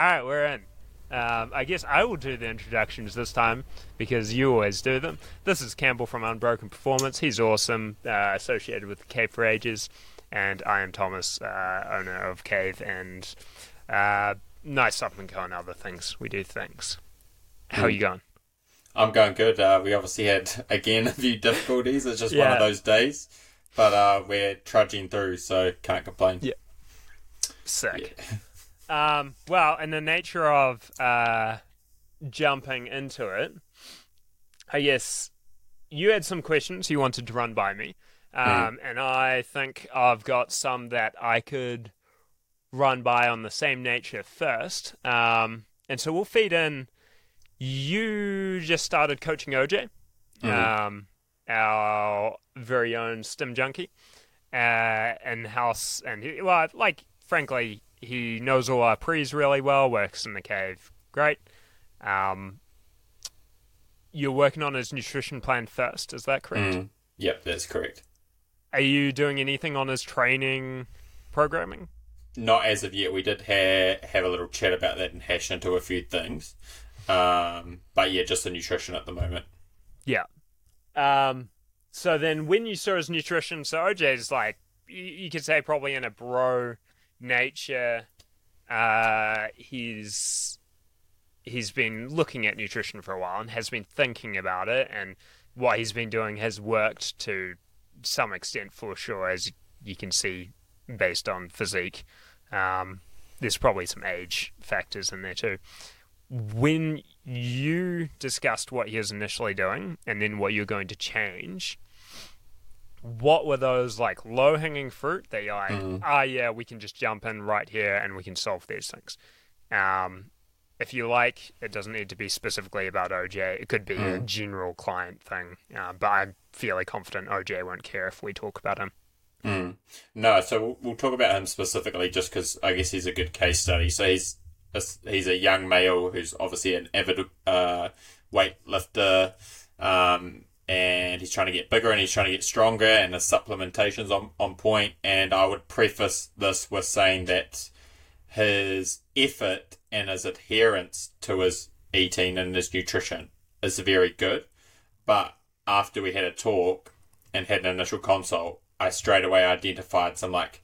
All right, we're in. Um, I guess I will do the introductions this time because you always do them. This is Campbell from Unbroken Performance. He's awesome, uh, associated with Cave for ages, and I am Thomas, uh, owner of Cave and uh, Nice Supplement Co. and other things. We do things. How are you going? I'm going good. Uh, we obviously had again a few difficulties. It's just one of those days, but uh, we're trudging through, so can't complain. Yeah. Sick. Um, well, in the nature of uh, jumping into it, I guess you had some questions you wanted to run by me, um, and I think I've got some that I could run by on the same nature first. Um, and so we'll feed in. You just started coaching OJ, um, our very own stim junkie, uh, in house, and well, like frankly, he knows all our pre's really well. Works in the cave, great. Um, you're working on his nutrition plan first, is that correct? Mm. Yep, that's correct. Are you doing anything on his training programming? Not as of yet. We did ha- have a little chat about that and hash into a few things. Um, but yeah, just the nutrition at the moment. Yeah. Um, so then when you saw his nutrition, so OJ's like, you, you could say probably in a bro nature, uh, he's he's been looking at nutrition for a while and has been thinking about it, and what he's been doing has worked to some extent for sure, as you can see based on physique. Um, there's probably some age factors in there too. When you discussed what he was initially doing and then what you're going to change, what were those like low hanging fruit that you're like, ah, yeah, we can just jump in right here and we can solve these things? Um, if you like, it doesn't need to be specifically about OJ. It could be a general client thing, uh, but I'm fairly confident OJ won't care if we talk about him. Mm. No, so we'll, we'll talk about him specifically just because I guess he's a good case study. So he's a, he's a young male who's obviously an avid uh, weightlifter, um, and he's trying to get bigger and he's trying to get stronger, and his supplementation's on on point. And I would preface this with saying that his effort and his adherence to his eating and his nutrition is very good. But after we had a talk and had an initial consult, I straight away identified some like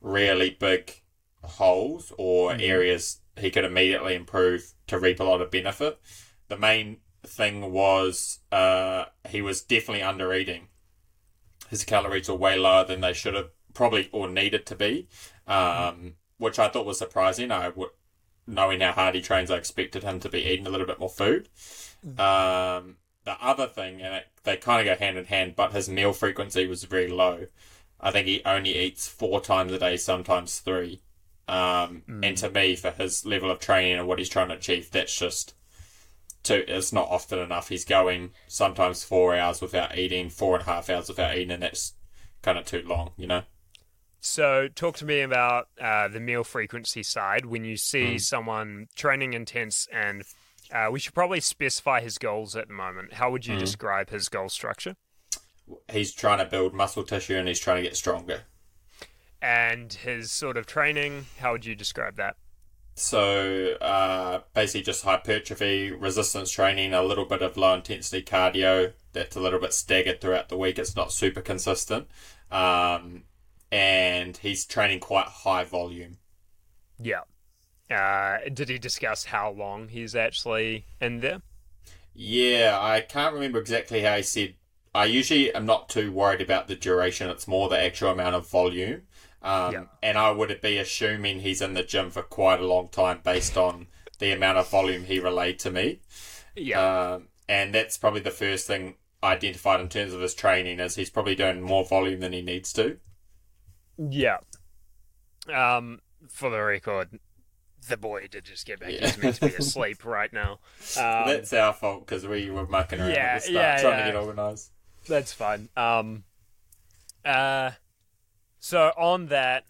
really big holes or mm. areas he could immediately improve to reap a lot of benefit. The main thing was uh, he was definitely under eating. His calories were way lower than they should have probably or needed to be, um, which I thought was surprising. I would, knowing how hard he trains, I expected him to be eating a little bit more food. Um, the other thing, and it, they kind of go hand in hand, but his meal frequency was very low. I think he only eats four times a day, sometimes three. Um, And to me, for his level of training and what he's trying to achieve, that's just too. It's not often enough. He's going sometimes four hours without eating, four and a half hours without eating, and that's kind of too long, you know. So, talk to me about uh, the meal frequency side. When you see Mm. someone training intense, and uh, we should probably specify his goals at the moment. How would you Mm. describe his goal structure? He's trying to build muscle tissue and he's trying to get stronger. And his sort of training, how would you describe that? So uh, basically, just hypertrophy, resistance training, a little bit of low intensity cardio. That's a little bit staggered throughout the week. It's not super consistent, um, and he's training quite high volume. Yeah. Uh, did he discuss how long he's actually in there? Yeah, I can't remember exactly how he said. I usually am not too worried about the duration. It's more the actual amount of volume. Um, Yeah. And I would be assuming he's in the gym for quite a long time based on the amount of volume he relayed to me. Yeah. Um, and that's probably the first thing I identified in terms of his training is he's probably doing more volume than he needs to. yeah. Um, for the record, the boy did just get back. Yeah. He's meant to be asleep right now. Um, that's our fault because we were mucking around Yeah, at the start yeah, trying to get organised. That's fine. Um, uh, so on that,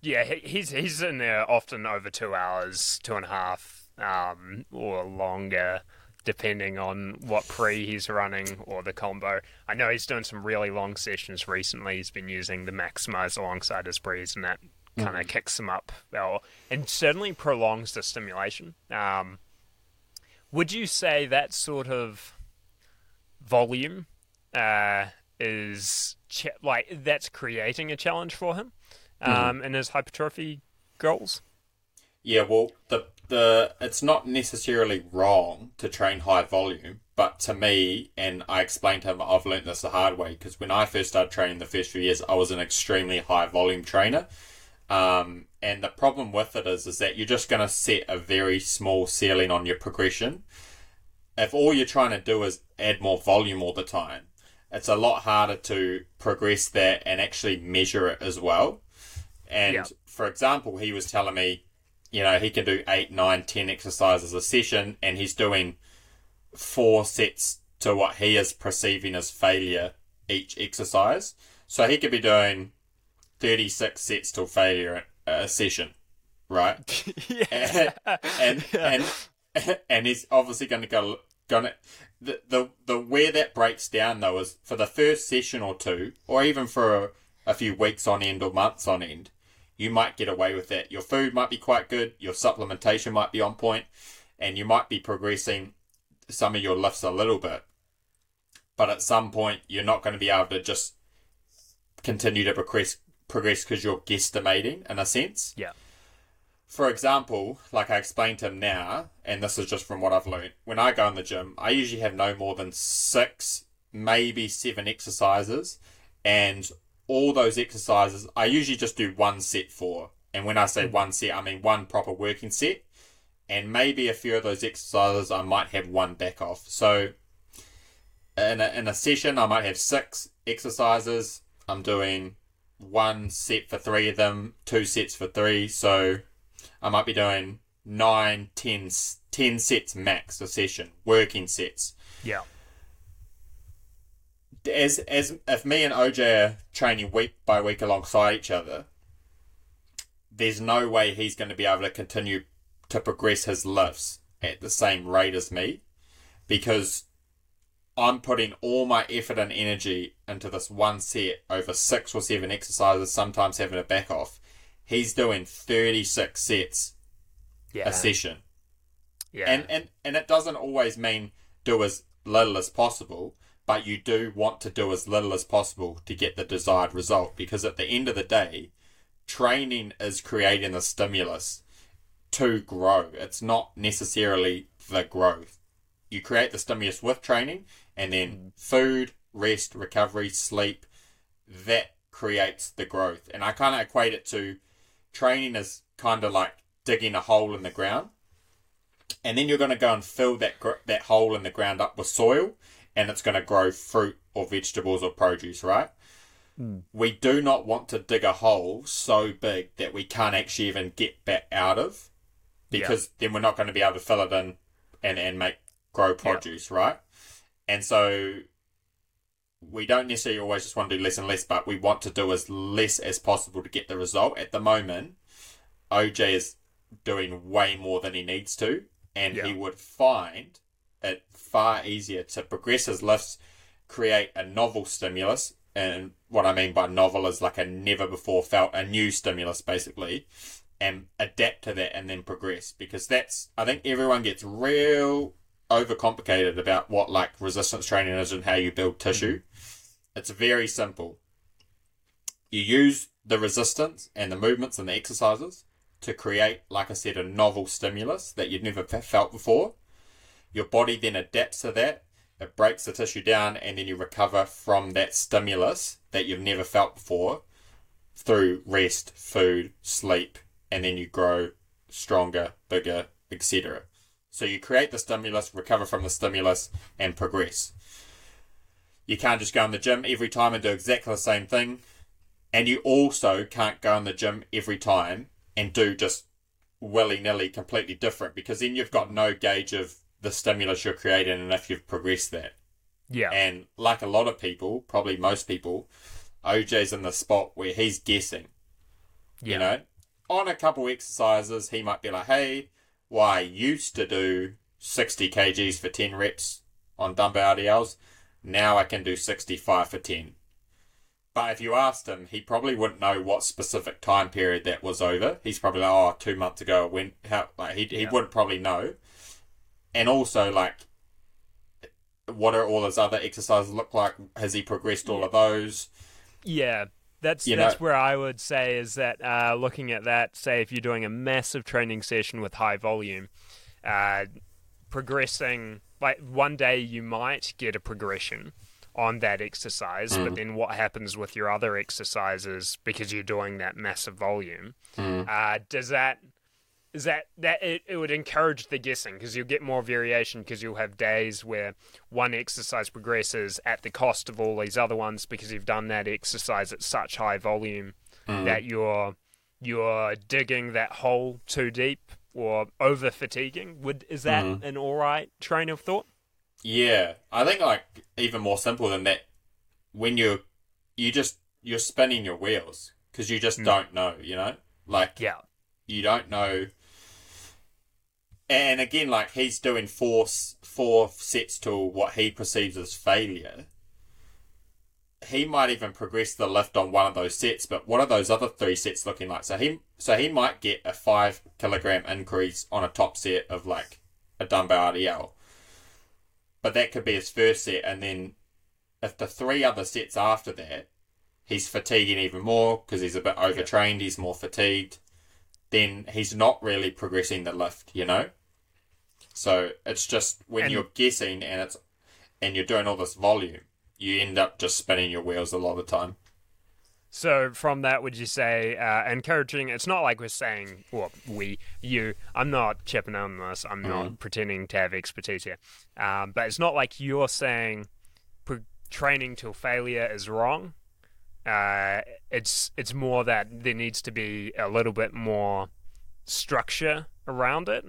yeah, he, he's he's in there often over two hours, two and a half, um, or longer, depending on what pre he's running or the combo. I know he's doing some really long sessions recently. He's been using the maximize alongside his pre's, and that kind of kicks him up, or, and certainly prolongs the stimulation. Um, would you say that sort of volume uh, is ch- like that's creating a challenge for him um, in his hypertrophy goals? Yeah, well, the the it's not necessarily wrong to train high volume, but to me, and I explained to him, I've learned this the hard way because when I first started training the first few years, I was an extremely high volume trainer. Um, and the problem with it is, is that you're just going to set a very small ceiling on your progression. If all you're trying to do is add more volume all the time, it's a lot harder to progress that and actually measure it as well. And Yeah. for example, he was telling me, you know, he can do eight, nine, ten exercises a session, and he's doing four sets to what he is perceiving as failure each exercise. So he could be doing 36 sets till failure a session, right? yeah. and and and he's obviously going to go to the, the the where that breaks down though is for the first session or two or even for a, a few weeks on end or months on end you might get away with that. Your food might be quite good your supplementation might be on point and you might be progressing some of your lifts a little bit. But at some point you're not going to be able to just continue to progress progress because you're guesstimating in a sense. Yeah. For example, like I explained to him now, and this is just from what I've learned, when I go in the gym, I usually have no more than six, maybe seven exercises, and all those exercises, I usually just do one set for. And when I say hmm. one set, I mean one proper working set, and maybe a few of those exercises, I might have one back off. So, in a, in a session, I might have six exercises. I'm doing one set for three of them, two sets for three. So, I might be doing nine, ten, ten sets max a session, working sets. Yeah. As as if me and OJ are training week by week alongside each other, there's no way he's going to be able to continue to progress his lifts at the same rate as me, because I'm putting all my effort and energy into this one set over six or seven exercises, sometimes having a back off. He's doing 36 sets Yeah. a session. yeah. And, and and it doesn't always mean do as little as possible, but you do want to do as little as possible to get the desired result because at the end of the day, training is creating the stimulus to grow. It's not necessarily the growth. You create the stimulus with training and then mm-hmm. food, rest, recovery, sleep, that creates the growth. And I kind of equate it to training is kind of like digging a hole in the ground and then you're going to go and fill that gr- that hole in the ground up with soil, and it's going to grow fruit or vegetables or produce, right? Hmm. We do not want to dig a hole so big that we can't actually even get back out of, because then we're not going to be able to fill it in and and make grow produce, right? And so we don't necessarily always just want to do less and less, but we want to do as less as possible to get the result. At the moment, OJ is doing way more than he needs to, and he would find it far easier to progress his lifts, create a novel stimulus, and what I mean by novel is like a never before felt, a new stimulus basically, and adapt to that and then progress. Because that's, I think everyone gets real overcomplicated about what like resistance training is and how you build tissue. It's very simple. You use the resistance and the movements and the exercises to create, like I said, a novel stimulus that you'd never felt before. Your body then adapts to that, it breaks the tissue down, and then you recover from that stimulus that you've never felt before through rest, food, sleep, and then you grow stronger, bigger, etc. So you create the stimulus, recover from the stimulus, and progress. You can't just go in the gym every time and do exactly the same thing. And you also can't go in the gym every time and do just willy nilly completely different because then you've got no gauge of the stimulus you're creating and if you've progressed that. yeah. And like a lot of people, probably most people, OJ's in the spot where he's guessing. yeah. You know, on a couple exercises, he might be like, hey, well, I used to do 60 kgs for 10 reps on dumbbell RDLs. Now I can do 65 for 10. But if you asked him, he probably wouldn't know what specific time period that was over. He's probably like, oh, two months ago. When how like he he Yeah. wouldn't probably know. And also like, what are all his other exercises look like? Has he progressed all of those? Yeah, that's You that's know- where I would say is that uh, looking at that, say if you're doing a massive training session with high volume, uh, progressing like one day you might get a progression on that exercise, but mm. then what happens with your other exercises because you're doing that massive volume? Mm. Uh, does that is that that it, it would encourage the guessing because you'll get more variation because you'll have days where one exercise progresses at the cost of all these other ones because you've done that exercise at such high volume mm. that you're you're digging that hole too deep or over fatiguing would is that mm-hmm. an all right train of thought Yeah, I think like even more simple than that. When you you just you're spinning your wheels because you just mm. don't know, you know, like yeah you don't know. And again, like he's doing four four sets to what he perceives as failure. He might even progress the lift on one of those sets, but what are those other three sets looking like? So he so he might get a five kilogram increase on a top set of like a dumbbell RDL, but that could be his first set, and then if the three other sets after that, he's fatiguing even more because he's a bit overtrained, he's more fatigued then he's not really progressing the lift, you know? So it's just when And- you're guessing and it's and you're doing all this volume, you end up just spinning your wheels a lot of the time. So from that, would you say uh, encouraging? It's not like we're saying, well, we, you. I'm not chipping on this. I'm not pretending to have expertise here. Um, but it's not like you're saying training till failure is wrong. Uh, it's it's more that there needs to be a little bit more structure around it,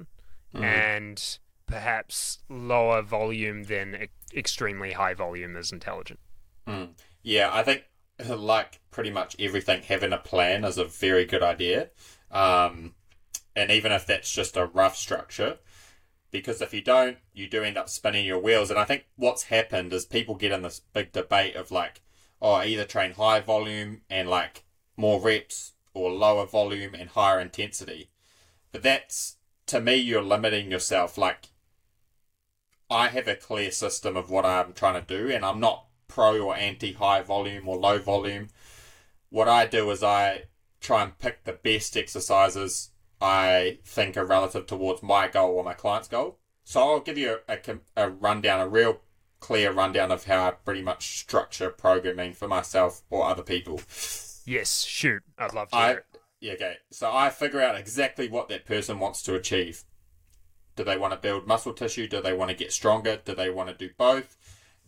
and perhaps lower volume than e- extremely high volume is intelligent. Yeah, I think like pretty much everything having a plan is a very good idea. Um, and even if that's just a rough structure, because if you don't, you do end up spinning your wheels. And I think what's happened is people get in this big debate of like, oh, either train high volume and like more reps or lower volume and higher intensity. But that's, to me, you're limiting yourself. Like, I have a clear system of what I'm trying to do, and I'm not pro or anti high volume or low volume. What I do is I try and pick the best exercises I think are relative towards my goal or my client's goal. So I'll give you a, a, a rundown, a real clear rundown of how I pretty much structure programming for myself or other people. Yes, shoot. I'd love to I hear it. yeah, okay. So I figure out exactly what that person wants to achieve. Do they want to build muscle tissue? Do they want to get stronger? Do they want to do both?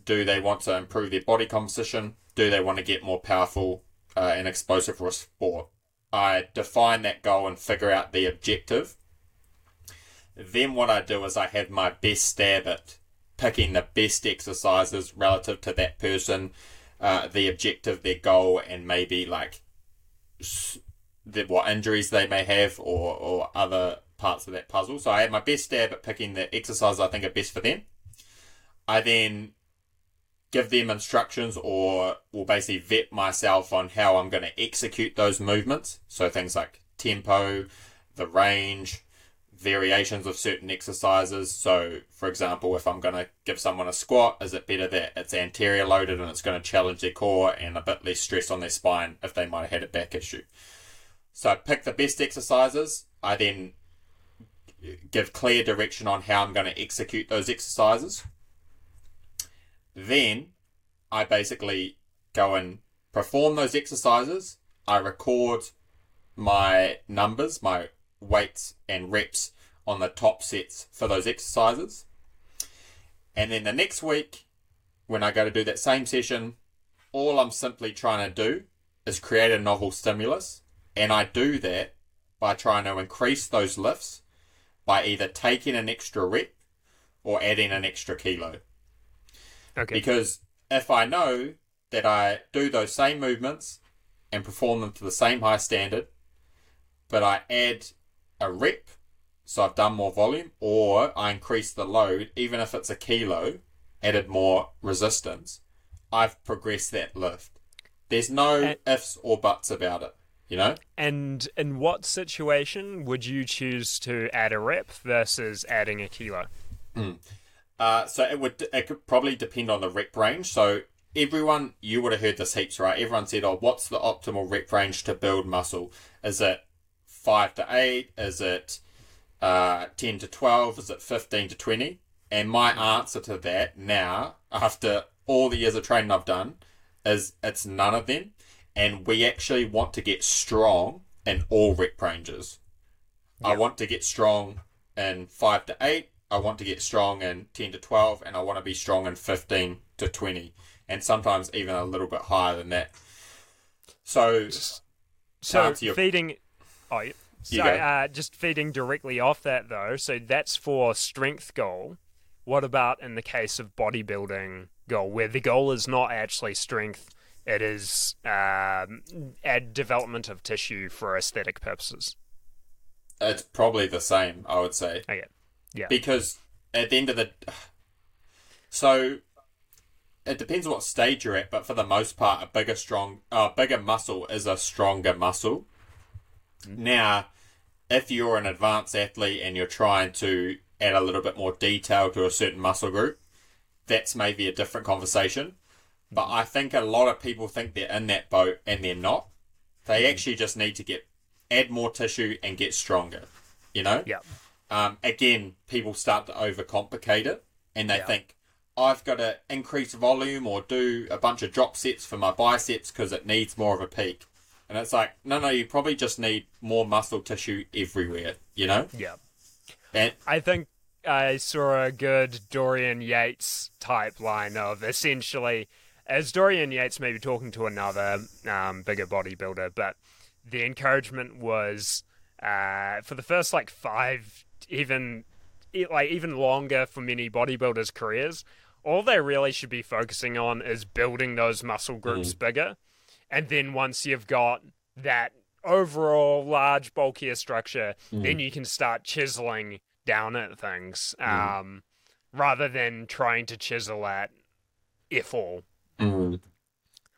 Do they want to improve their body composition? Do they want to get more powerful uh, and explosive for a sport? I define that goal and figure out the objective. Then what I do is I have my best stab at picking the best exercises relative to that person, uh, the objective, their goal, and maybe like the, what injuries they may have or, or other parts of that puzzle. So I have my best stab at picking the exercises I think are best for them. I then give them instructions or will basically vet myself on how I'm going to execute those movements. So things like tempo, the range, variations of certain exercises. So, for example, if I'm going to give someone a squat, is it better that it's anterior loaded and it's going to challenge their core and a bit less stress on their spine if they might have had a back issue? So I pick the best exercises. I then give clear direction on how I'm going to execute those exercises. Then I basically go and perform those exercises. I record my numbers, my weights and reps on the top sets for those exercises. And then the next week, when I go to do that same session, all I'm simply trying to do is create a novel stimulus. And I do that by trying to increase those lifts by either taking an extra rep or adding an extra kilo. Okay. Because if I know that I do those same movements and perform them to the same high standard, but I add a rep, so I've done more volume, or I increase the load, even if it's a kilo, added more resistance, I've progressed that lift. There's no And- ifs or buts about it. You know? And in what situation would you choose to add a rep versus adding a kilo? Hmm. Uh, so it would it could probably depend on the rep range. So everyone you would have heard this heaps, right? Everyone said, "Oh, what's the optimal rep range to build muscle? Is it five to eight? Is it uh, ten to twelve? Is it fifteen to 20? And my answer to that now, after all the years of training I've done, is it's none of them. And we actually want to get strong in all rep ranges. I want to get strong in five to eight. I want to get strong in ten to twelve, and I want to be strong in fifteen to twenty, and sometimes even a little bit higher than that. So, So your- feeding. Oh, yeah. So uh, just feeding directly off that though. So that's for strength goal. What about in the case of bodybuilding goal, where the goal is not actually strength, it is um, add development of tissue for aesthetic purposes. it's probably the same, I would say, Okay. Yeah. because at the end of the, so it depends what stage you're at, but for the most part, a bigger strong, uh, bigger muscle is a stronger muscle. Now, if you're an advanced athlete and you're trying to add a little bit more detail to a certain muscle group, that's maybe a different conversation. But I think a lot of people think they're in that boat and they're not. They actually just need to get add more tissue and get stronger. You know? Yeah. Um, again, people start to overcomplicate it and they Yeah. think, I've got to increase volume or do a bunch of drop sets for my biceps because it needs more of a peak. And it's like, no, no, you probably just need more muscle tissue everywhere, you know? Yeah. And I think I saw a good Dorian Yates type line of essentially, as Dorian Yates may be talking to another um, bigger bodybuilder, but the encouragement was uh, for the first like five, even like even longer for many bodybuilders' careers. All they really should be focusing on is building those muscle groups mm. bigger, and then once you've got that overall large, bulkier structure, mm. then you can start chiseling down at things, mm. um, rather than trying to chisel at if all.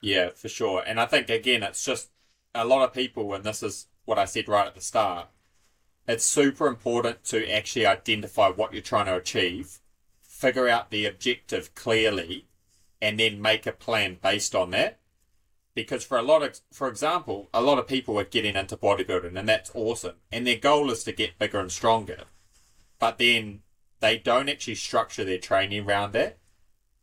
yeah, for sure. And I think, again, it's just a lot of people, and this is what I said right at the start, it's super important to actually identify what you're trying to achieve, figure out the objective clearly, and then make a plan based on that. Because for a lot of, for example, a lot of people are getting into bodybuilding, and that's awesome. And their goal is to get bigger and stronger. But then they don't actually structure their training around that.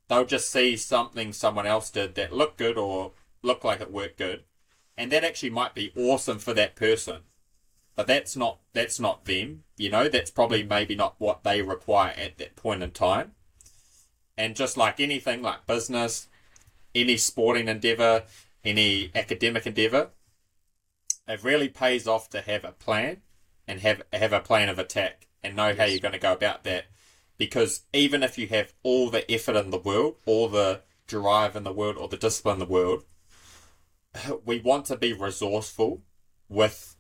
They'll just see something someone else did that looked good or looked like it worked good. And that actually might be awesome for that person but that's not that's not them you know that's probably maybe not what they require at that point in time. And just like anything like business any sporting endeavor any academic endeavor it really pays off to have a plan and have have a plan of attack and know how you're going to go about that. Because even if you have all the effort in the world all the drive in the world or the discipline in the world we want to be resourceful with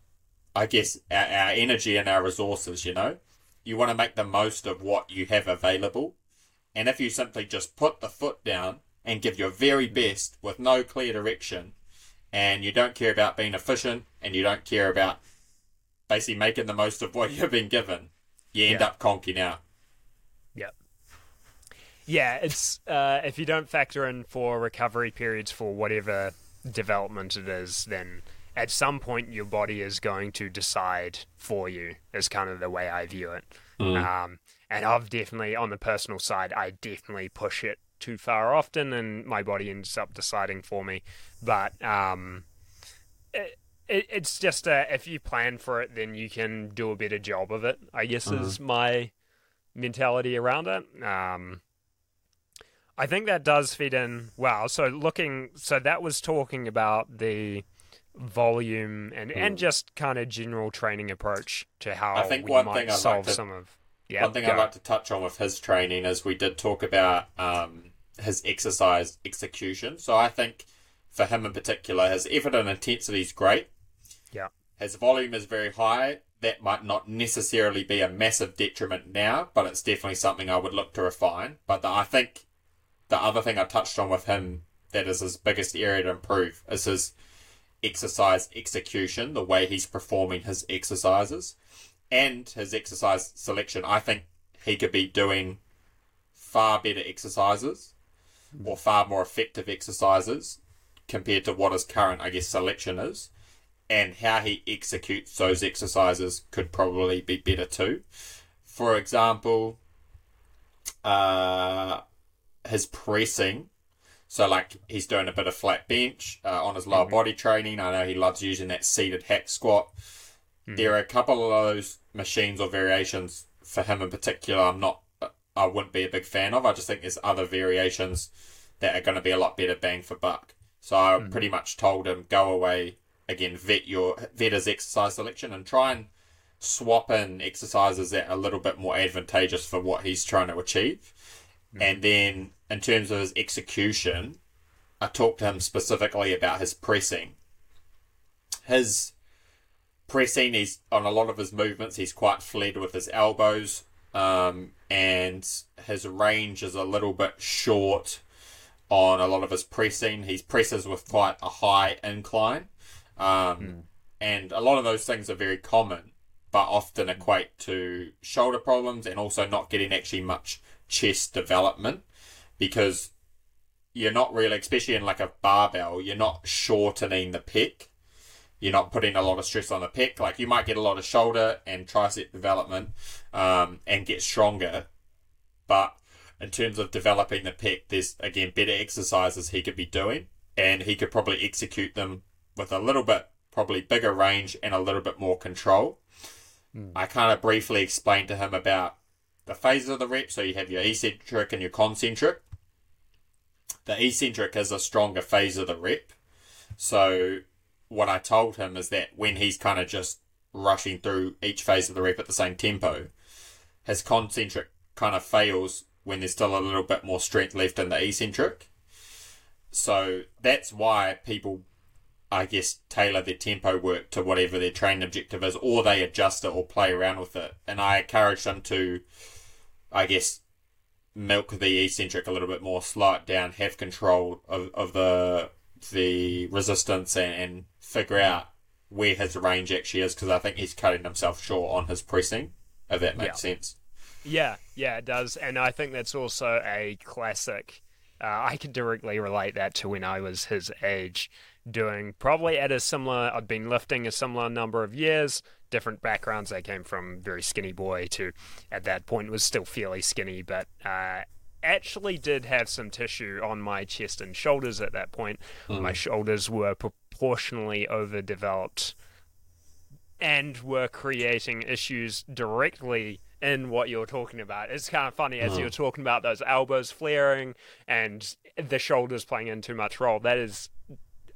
I guess our, our energy and our resources, you know? You want to make the most of what you have available. And if you simply just put the foot down and give your very best with no clear direction, and you don't care about being efficient, and you don't care about basically making the most of what you've been given, you end Yeah. up conking out. Yep. Yeah, it's uh, if you don't factor in for recovery periods for whatever development it is, then at some point your body is going to decide for you. Is kind of the way I view it. Um, and I've definitely, on the personal side, I definitely push it too far often, and my body ends up deciding for me. But um, it, it, it's just uh, if you plan for it, then you can do a better job of it. I guess is my mentality around it. Um, I think that does fit in well. So looking, so that was talking about the volume and and just kind of general training approach to how I think we one might thing I'd like solve to- some of. Yeah, One thing go. I'd like to touch on with his training is we did talk about um, his exercise execution. So I think for him in particular, his effort and intensity is great. Yeah. His volume is very high. That might not necessarily be a massive detriment now, but it's definitely something I would look to refine. But the, I think the other thing I touched on with him that is his biggest area to improve is his exercise execution, the way he's performing his exercises, and his exercise selection. I think he could be doing far better exercises or far more effective exercises compared to what his current, I guess, selection is. And how he executes those exercises could probably be better too. For example, uh, his pressing. So, like, he's doing a bit of flat bench uh, on his lower mm-hmm. body training. I know he loves using that seated hack squat. Mm-hmm. There are a couple of those machines or variations for him in particular. I'm not, I wouldn't be a big fan of. I just think there's other variations that are going to be a lot better bang for buck. So I mm-hmm. pretty much told him go away again, vet your vet his exercise selection and try and swap in exercises that are a little bit more advantageous for what he's trying to achieve. And then in terms of his execution, I talked to him specifically about his pressing. His pressing, he's on a lot of his movements, he's quite fled with his elbows, um, and his range is a little bit short on a lot of his pressing. He presses with quite a high incline, um, and a lot of those things are very common, but often equate to shoulder problems and also not getting actually much chest development because you're not really, especially in like a barbell, you're not shortening the pec. You're not putting a lot of stress on the pec. Like you might get a lot of shoulder and tricep development um, and get stronger, but in terms of developing the pec, there's again better exercises he could be doing, and he could probably execute them with a little bit probably bigger range and a little bit more control. I kind of briefly explained to him about the phases of the rep. So you have your eccentric and your concentric. The eccentric is a stronger phase of the rep. So what I told him is that when he's kind of just rushing through each phase of the rep at the same tempo, his concentric kind of fails when there's still a little bit more strength left in the eccentric. So that's why people, I guess, tailor their tempo work to whatever their training objective is, or they adjust it or play around with it. And I encourage them to, I guess, milk the eccentric a little bit more, slow it down, have control of, of the the resistance, and, and figure out where his range actually is, because I think he's cutting himself short on his pressing. If that makes Yeah. sense. Yeah, yeah, it does, and I think that's also a classic. Uh, I can directly relate that to when I was his age, doing probably at a similar. I'd been lifting a similar number of years, different backgrounds. I came from very skinny boy to, at that point, was still fairly skinny, but uh, actually did have some tissue on my chest and shoulders at that point. My shoulders were proportionally overdeveloped and were creating issues directly in what you're talking about. It's kind of funny as you're talking about those elbows flaring and the shoulders playing in too much role. That is,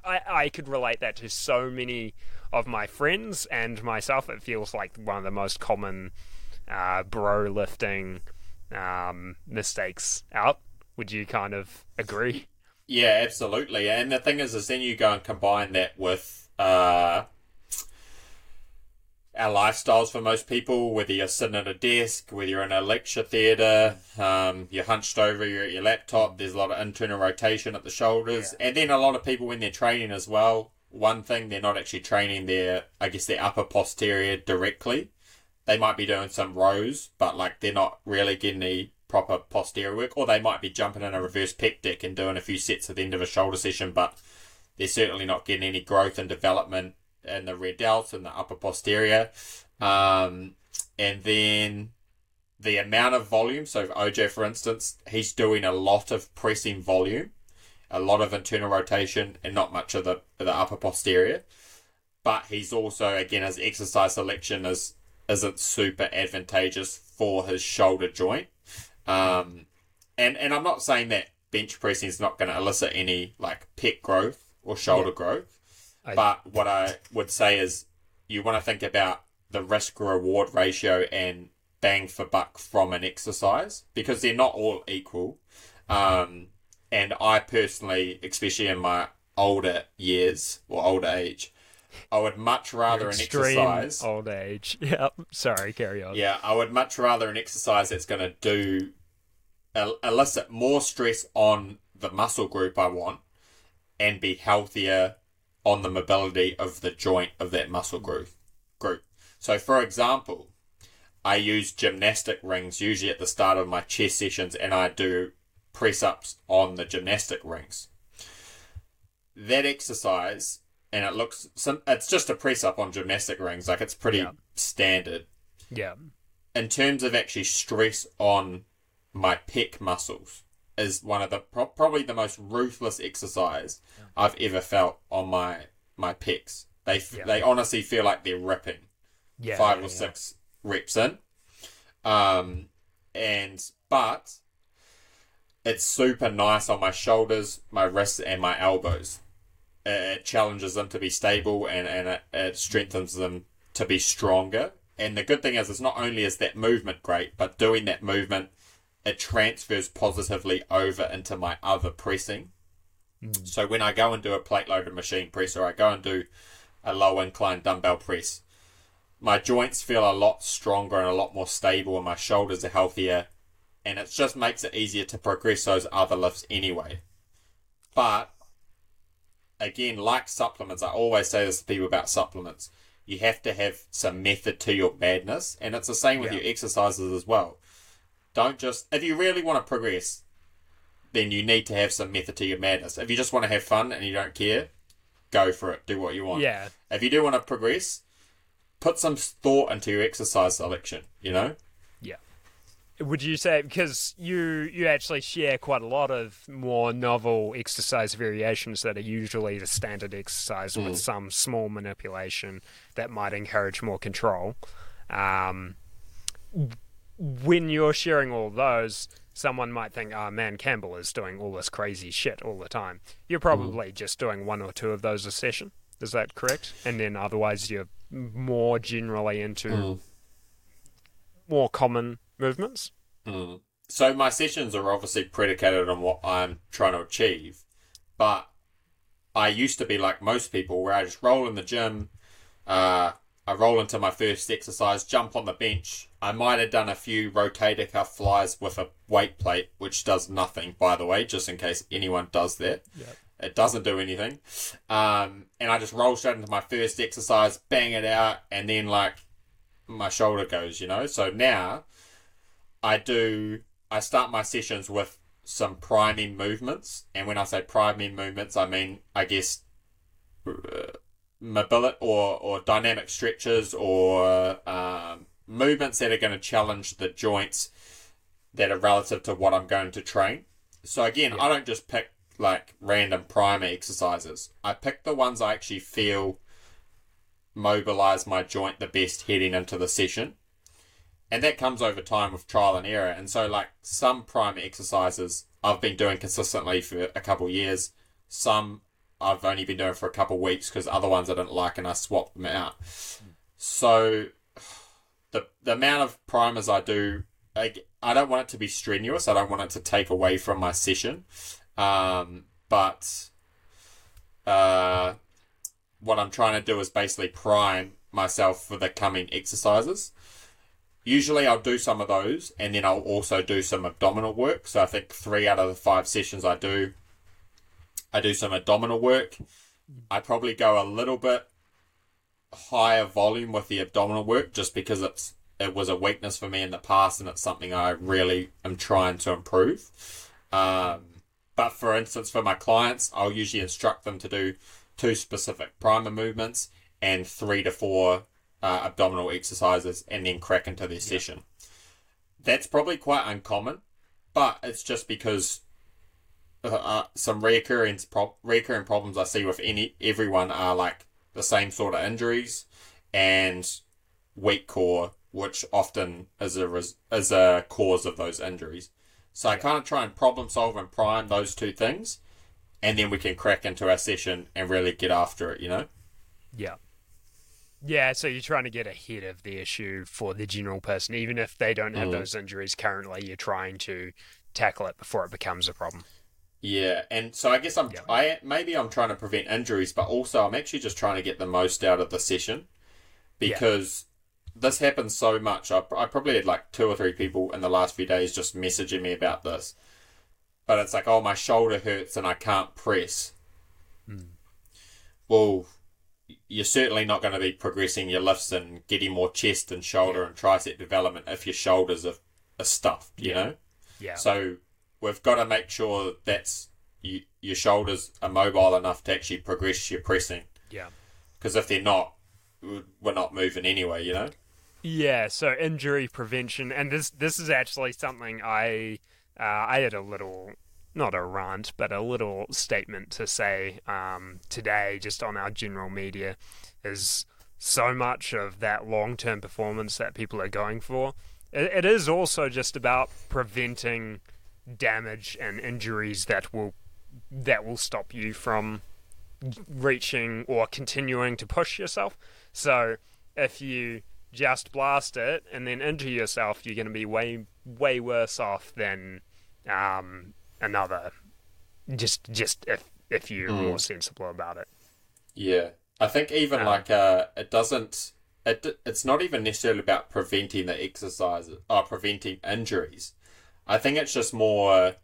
I, I could relate that to so many of my friends and myself. It feels like one of the most common uh, bro lifting um, mistakes out. Would you kind of agree? Yeah, absolutely. And the thing is, is then you go and combine that with uh, our lifestyles for most people, whether you're sitting at a desk, whether you're in a lecture theatre, um, you're hunched over, you're at your laptop, there's a lot of internal rotation at the shoulders. And then a lot of people, when they're training as well, one thing, they're not actually training their, I guess, their upper posterior directly. They might be doing some rows, but like they're not really getting the proper posterior work, or they might be jumping in a reverse pec deck and doing a few sets at the end of a shoulder session, but they're certainly not getting any growth and development in the rear delts and the upper posterior. Um, and then the amount of volume. So, OJ, for instance, he's doing a lot of pressing volume, a lot of internal rotation, and not much of the the upper posterior. But he's also again his exercise selection is isn't super advantageous for his shoulder joint. Um, and and I'm not saying that bench pressing is not going to elicit any like pec growth or shoulder growth. I- But what I would say is you want to think about the risk reward ratio and bang for buck from an exercise because they're not all equal. Um, and I personally, especially in my older years or older age, I would much rather an exercise. old age. Yep. Sorry, carry on. Yeah, I would much rather an exercise that's going to do el- elicit more stress on the muscle group I want and be healthier on the mobility of the joint of that muscle group. Group. So, for example, I use gymnastic rings usually at the start of my chest sessions, and I do press ups on the gymnastic rings. That exercise, and it looks, some, it's just a press up on gymnastic rings, like it's pretty Yeah. standard. Yeah. In terms of actually stress on my pec muscles, is one of the pro- probably the most ruthless exercise I've ever felt on my my pecs. They f Yeah. they honestly feel like they're ripping Yeah. five yeah, or yeah. six reps in. Um, and but it's super nice on my shoulders, my wrists, and my elbows. It, it challenges them to be stable and and it, it strengthens them to be stronger. And the good thing is, it's not only is that movement great, but doing that movement, it transfers positively over into my other pressing. Hmm. So when I go and do a plate loaded machine press, or I go and do a low incline dumbbell press, my joints feel a lot stronger and a lot more stable, and my shoulders are healthier, and it just makes it easier to progress those other lifts anyway. But again, like supplements, I always say this to people about supplements. You have to have some method to your madness, and it's the same with Yeah. your exercises as well. Don't just if you really want to progress, then you need to have some method to your madness. If you just want to have fun and you don't care, go for it. Do what you want. Yeah. If you do want to progress, put some thought into your exercise selection. You know. Yeah. Would you say because you you actually share quite a lot of more novel exercise variations that are usually the standard exercise with some small manipulation that might encourage more control. Um, when you're sharing all those, someone might think, "Oh man, Campbell is doing all this crazy shit all the time." You're mm-hmm. probably just doing one or two of those a session. Is that correct? And then otherwise, you're more generally into mm-hmm. more common movements. Mm-hmm. So my sessions are obviously predicated on what I'm trying to achieve, but I used to be like most people, where I just roll in the gym. Uh, I roll into my first exercise, jump on the bench. I might have done a few rotator cuff flies with a weight plate, which does nothing, by the way, just in case anyone does that. It doesn't do anything. Um, and I just roll straight into my first exercise, bang it out, and then like my shoulder goes, you know. So now I do. I start my sessions with some priming movements, and when I say priming movements, I mean I guess uh, mobility or or dynamic stretches or um, movements that are going to challenge the joints that are relative to what I'm going to train. So again, I don't just pick like random primer exercises. I pick the ones I actually feel mobilize my joint the best heading into the session. And that comes over time with trial and error. And so, like some primer exercises I've been doing consistently for a couple of years. Some I've only been doing for a couple weeks because other ones I didn't like and I swapped them out. So, the the amount of primers I do, I, I don't want it to be strenuous. I don't want it to take away from my session. Um, but uh, what I'm trying to do is basically prime myself for the coming exercises. Usually I'll do some of those and then I'll also do some abdominal work. So I think three out of the five sessions I do, I do some abdominal work. I probably go a little bit higher volume with the abdominal work just because it's it was a weakness for me in the past and it's something I really am trying to improve. Um, but for instance, for my clients, I'll usually instruct them to do two specific primer movements and three to four uh, abdominal exercises and then crack into their session. That's probably quite uncommon, but it's just because uh, uh, some reoccurring, pro- reoccurring problems I see with any everyone are like the same sort of injuries and weak core, which often is a res- is a cause of those injuries. So I kind of try and problem solve and prime those two things, and then we can crack into our session and really get after it. You know. Yeah. Yeah, so you're trying to get ahead of the issue for the general person, even if they don't have those injuries currently. You're trying to tackle it before it becomes a problem. Yeah, and so I guess I'm Yeah. I maybe I'm trying to prevent injuries, but also I'm actually just trying to get the most out of the session because this happens so much. I, I probably had like two or three people in the last few days just messaging me about this, but it's like, oh, my shoulder hurts and I can't press. Hmm. Well, you're certainly not going to be progressing your lifts and getting more chest and shoulder and tricep development if your shoulders are, are stuffed, you Yeah. know? Yeah. So we've got to make sure that's you, your shoulders are mobile enough to actually progress your pressing. Yeah. Because if they're not, we're not moving anyway, you know? Yeah, so injury prevention, and this this is actually something I uh, I had a little not a rant, but a little statement to say um, today, just on our general media, is so much of that long term performance that people are going for. It, it is also just about preventing damage and injuries that will that will stop you from reaching or continuing to push yourself. So if you just blast it and then injure yourself, you're going to be way way worse off than um, another. Just just if if you're Mm. more sensible about it. Yeah. I think even Um, like, uh, it doesn't, it, it's not even necessarily about preventing the exercises or preventing injuries. I think it's just more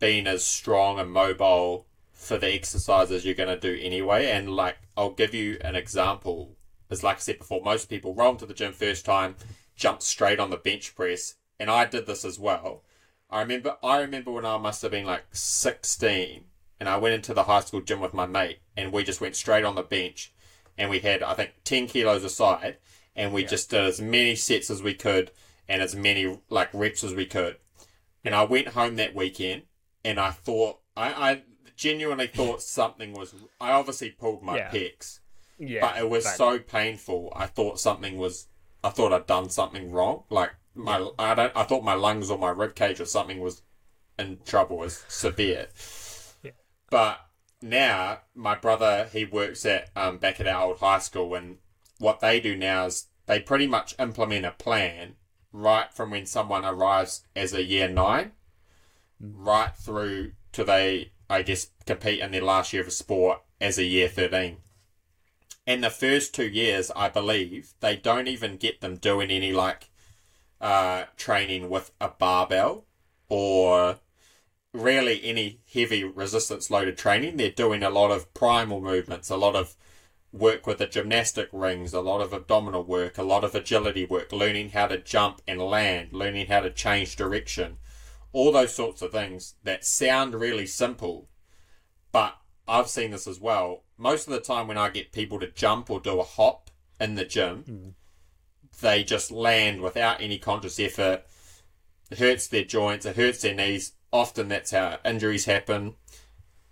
being as strong and mobile for the exercises you're going to do anyway. And like, I'll give you an example. As like I said before, most people roll into the gym first time, jump straight on the bench press, and I did this as well. I remember, I remember when I must have been like 16, and I went into the high school gym with my mate, and we just went straight on the bench, and we had I think 10 kilos aside, and we Yeah. just did as many sets as we could, and as many like reps as we could. And I went home that weekend, and I thought I, I genuinely thought something was. I obviously pulled my Yeah. pecs, Yeah, but it was so painful. I thought something was. I thought I'd done something wrong. Like my, I don't. I thought my lungs or my rib cage or something was in trouble. Was severe. Yeah. But now my brother, he works at um, back at our old high school, and what they do now is they pretty much implement a plan right from when someone arrives as a year nine, right through to they, I guess, compete in their last year of sport as a year thirteen. And the first two years, I believe, they don't even get them doing any like uh, training with a barbell or really any heavy resistance loaded training. They're doing a lot of primal movements, a lot of work with the gymnastic rings, a lot of abdominal work, a lot of agility work, learning how to jump and land, learning how to change direction, all those sorts of things that sound really simple, but I've seen this as well. Most of the time, when I get people to jump or do a hop in the gym, hmm. they just land without any conscious effort. It hurts their joints, it hurts their knees. Often that's how injuries happen.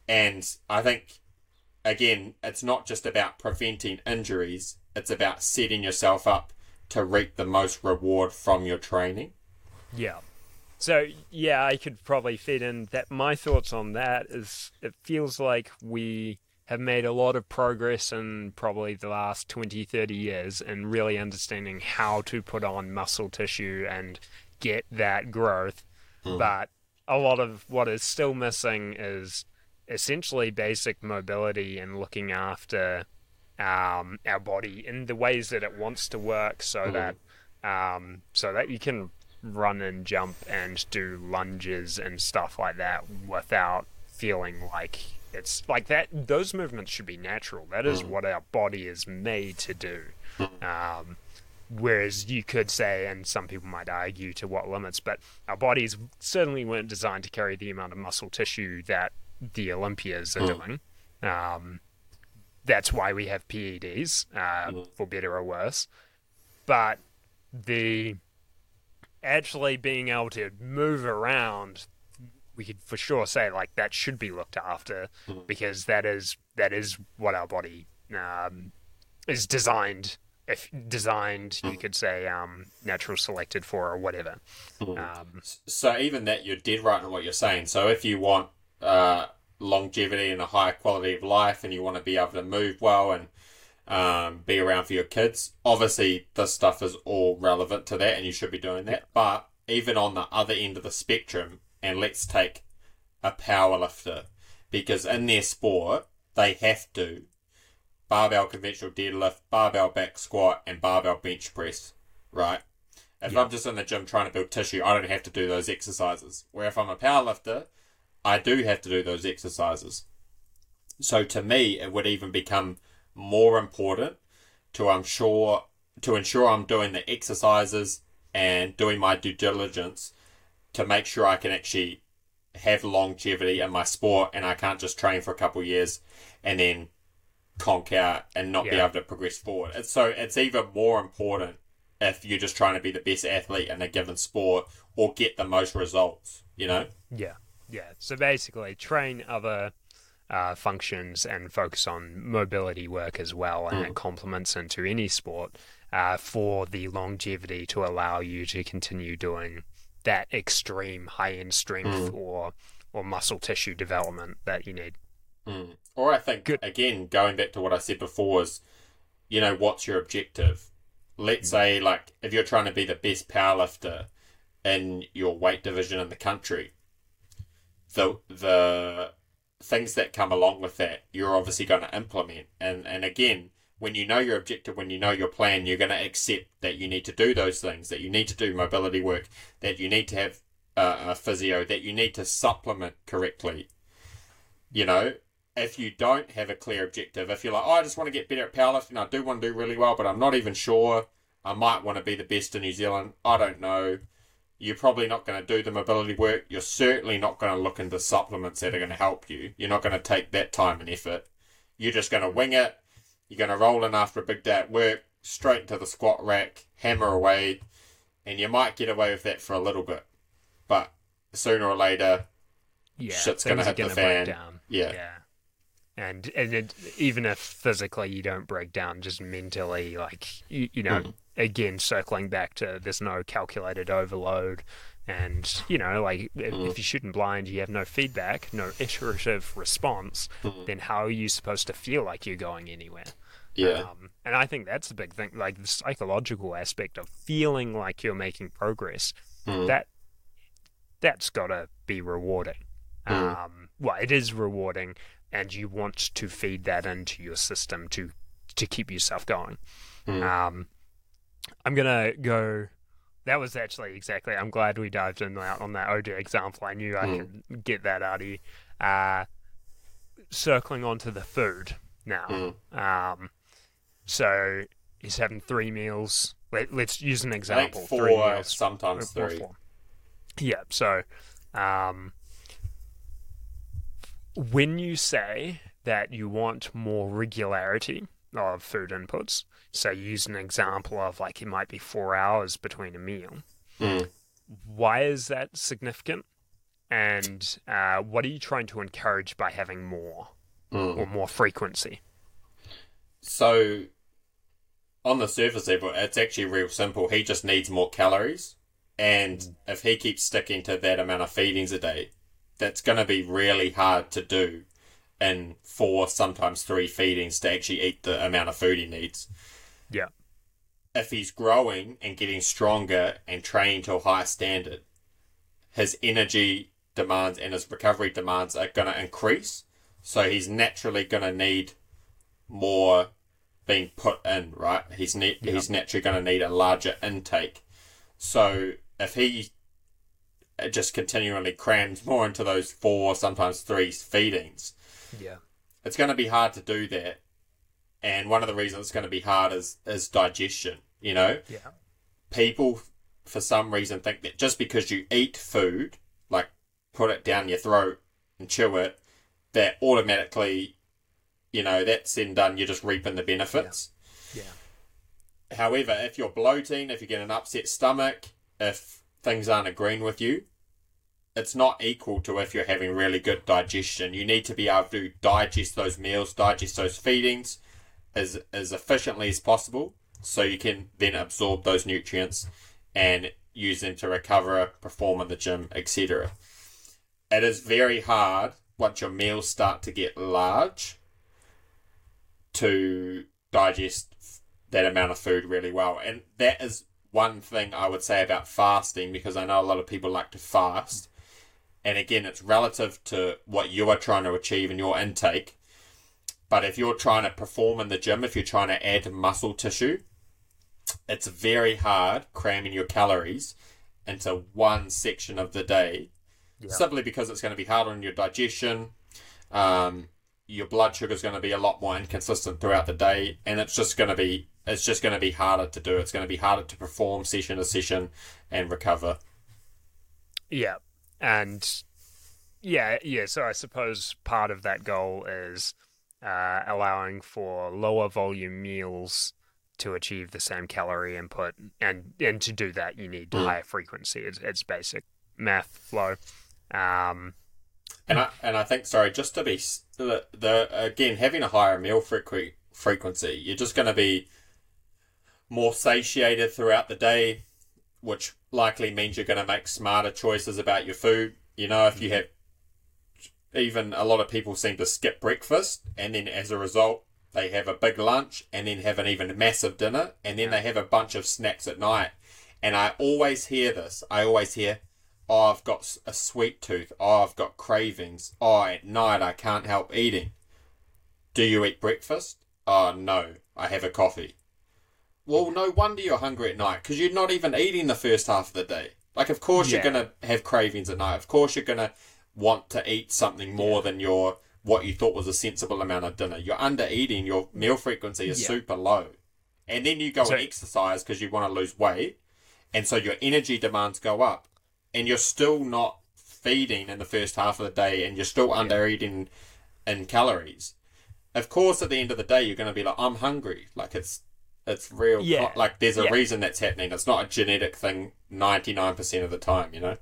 And I think, again, it's not just about preventing injuries, it's about setting yourself up to reap the most reward from your training. Yeah. So yeah, I could probably fit in that. My thoughts on that is it feels like we have made a lot of progress in probably the last 20, 30 years in really understanding how to put on muscle tissue and get that growth. Hmm. But a lot of what is still missing is essentially basic mobility and looking after um, our body in the ways that it wants to work so that um, so that you can run and jump and do lunges and stuff like that without feeling like it's like that those movements should be natural. That is what our body is made to do. Um, whereas you could say and some people might argue to what limits but our bodies certainly weren't designed to carry the amount of muscle tissue that the olympias are doing um, that's why we have PEDs, uh, for better or worse. But the actually being able to move around, we could for sure say like that should be looked after because that is that is what our body um, is designed. If designed, you could say um, natural selected for or whatever. Um, So even that, you're dead right in what you're saying. So if you want uh, longevity and a higher quality of life, and you want to be able to move well and um, be around for your kids, obviously this stuff is all relevant to that, and you should be doing that. But even on the other end of the spectrum, and let's take a power lifter, because in their sport they have to barbell conventional deadlift, barbell back squat, and barbell bench press, right? If I'm just in the gym trying to build tissue, I don't have to do those exercises. Where if I'm a powerlifter, I do have to do those exercises. So to me, it would even become more important to ensure to ensure I'm doing the exercises and doing my due diligence to make sure I can actually have longevity in my sport and I can't just train for a couple of years and then conk out and not be able to progress forward. It's so it's even more important if you're just trying to be the best athlete in a given sport or get the most results, you know? Yeah, yeah. So basically, train other uh, functions and focus on mobility work as well, and it complements into any sport uh, for the longevity to allow you to continue doing that extreme high end strength or or muscle tissue development that you need. Mm. Or I think Good. again, going back to what I said before, is you know what's your objective? Let's say like if you're trying to be the best powerlifter in your weight division in the country, the the things that come along with that you're obviously going to implement. And and again, when you know your objective, when you know your plan, you're going to accept that you need to do those things, that you need to do mobility work, that you need to have a physio, that you need to supplement correctly. You know, if you don't have a clear objective, if you're like, oh, I just want to get better at powerlifting, I do want to do really well, but I'm not even sure. I might want to be the best in New Zealand. I don't know. You're probably not going to do the mobility work. You're certainly not going to look into supplements that are going to help you. You're not going to take that time and effort. You're just going to wing it. You're going to roll in after a big day at work, straight into the squat rack, hammer away, and you might get away with that for a little bit. But sooner or later, Yeah, Shit's gonna things hit the fan. yeah. Yeah. And and it, even if physically you don't break down, just mentally, like you, you know, Mm. Again circling back to there's no calculated overload, and you know, like if, Mm. if you're shooting blind, you have no feedback, no iterative response. Mm. Then how are you supposed to feel like you're going anywhere? Yeah. Um, and I think that's the big thing, like the psychological aspect of feeling like you're making progress. Mm. That that's got to be rewarding. Mm. Um, well, it is rewarding, and you want to feed that into your system to to keep yourself going. Mm. Um, I'm gonna go. That was actually exactly. I'm glad we dived in out on that OJ example. I knew I Mm. could get that out of you. Uh, circling onto the food now. Mm. Um, so he's having three meals. Let, let's use an example. four, three meals. sometimes three. four. Yeah. So, um, when you say that you want more regularity of food inputs, so use an example of like it might be four hours between a meal. Mm. Why is that significant? And uh, what are you trying to encourage by having more Mm. or more frequency? So, on the surface level, it's actually real simple. He just needs more calories. And if he keeps sticking to that amount of feedings a day, that's going to be really hard to do in four, sometimes three feedings to actually eat the amount of food he needs. Yeah. If he's growing and getting stronger and training to a higher standard, his energy demands and his recovery demands are going to increase. So he's naturally going to need more being put in, right? He's ne- Yeah. he's naturally going to need a larger intake. So if he just continually crams more into those four, sometimes three feedings, Yeah. it's going to be hard to do that. And one of the reasons it's going to be hard is is digestion. You know, Yeah. people for some reason think that just because you eat food, like put it down your throat and chew it, that automatically, you know, that's then done. You're just reaping the benefits. Yeah. However, if you're bloating, if you get an upset stomach, if things aren't agreeing with you, it's not equal to if you're having really good digestion. You need to be able to digest those meals, digest those feedings as as efficiently as possible, so you can then absorb those nutrients and use them to recover, perform in the gym, etc. It is very hard once your meals start to get large to digest that amount of food really well. And that is one thing I would say about fasting because I know a lot of people like to fast. And again, it's relative to what you are trying to achieve in your intake. But if you're trying to perform in the gym, if you're trying to add muscle tissue, it's very hard cramming your calories into one section of the day Yeah. simply because it's going to be hard on your digestion. Um, your blood sugar is going to be a lot more inconsistent throughout the day, and it's just going to be it's just going to be harder to do. It's going to be harder to perform session to session and recover. Yeah, and yeah, yeah. So I suppose part of that goal is uh, allowing for lower volume meals to achieve the same calorie input, and and to do that, you need Mm. higher frequency. It's, it's basic math flow. Um, And I and I think sorry, just to be the, the again having a higher meal frequ- frequency, you're just going to be more satiated throughout the day, which likely means you're going to make smarter choices about your food. You know, if you have even a lot of people seem to skip breakfast, and then as a result, they have a big lunch, and then have an even massive dinner, and then they have a bunch of snacks at night. And I always hear this. I always hear, "Oh, I've got a sweet tooth. Oh, I've got cravings. Oh, at night I can't help eating." Do you eat breakfast? Oh no, I have a coffee. Well, no wonder you're hungry at night because you're not even eating the first half of the day. Like, of course Yeah. you're gonna have cravings at night. Of course you're gonna want to eat something more than your what you thought was a sensible amount of dinner. You're under eating. Your meal frequency is Yeah. super low, and then you go So- and exercise because you want to lose weight, and so your energy demands go up, and you're still not feeding in the first half of the day, and you're still under eating in calories. Of course, at the end of the day, you're going to be like, "I'm hungry." Like it's it's real. Yeah. Like there's a Yeah. reason that's happening. It's not a genetic thing. Ninety nine percent of the time, you know.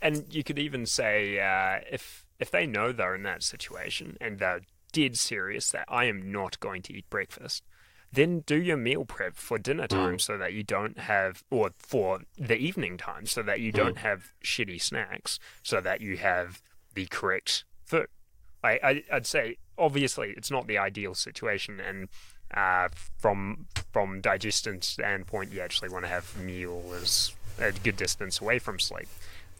And you could even say uh, if if they know they're in that situation and they're dead serious that I am not going to eat breakfast, then do your meal prep for dinner time so that you don't have, or for the evening time so that you don't have shitty snacks, so that you have the correct food. I, I I'd say obviously it's not the ideal situation, and uh, from from digestion standpoint, you actually want to have meals at a good distance away from sleep.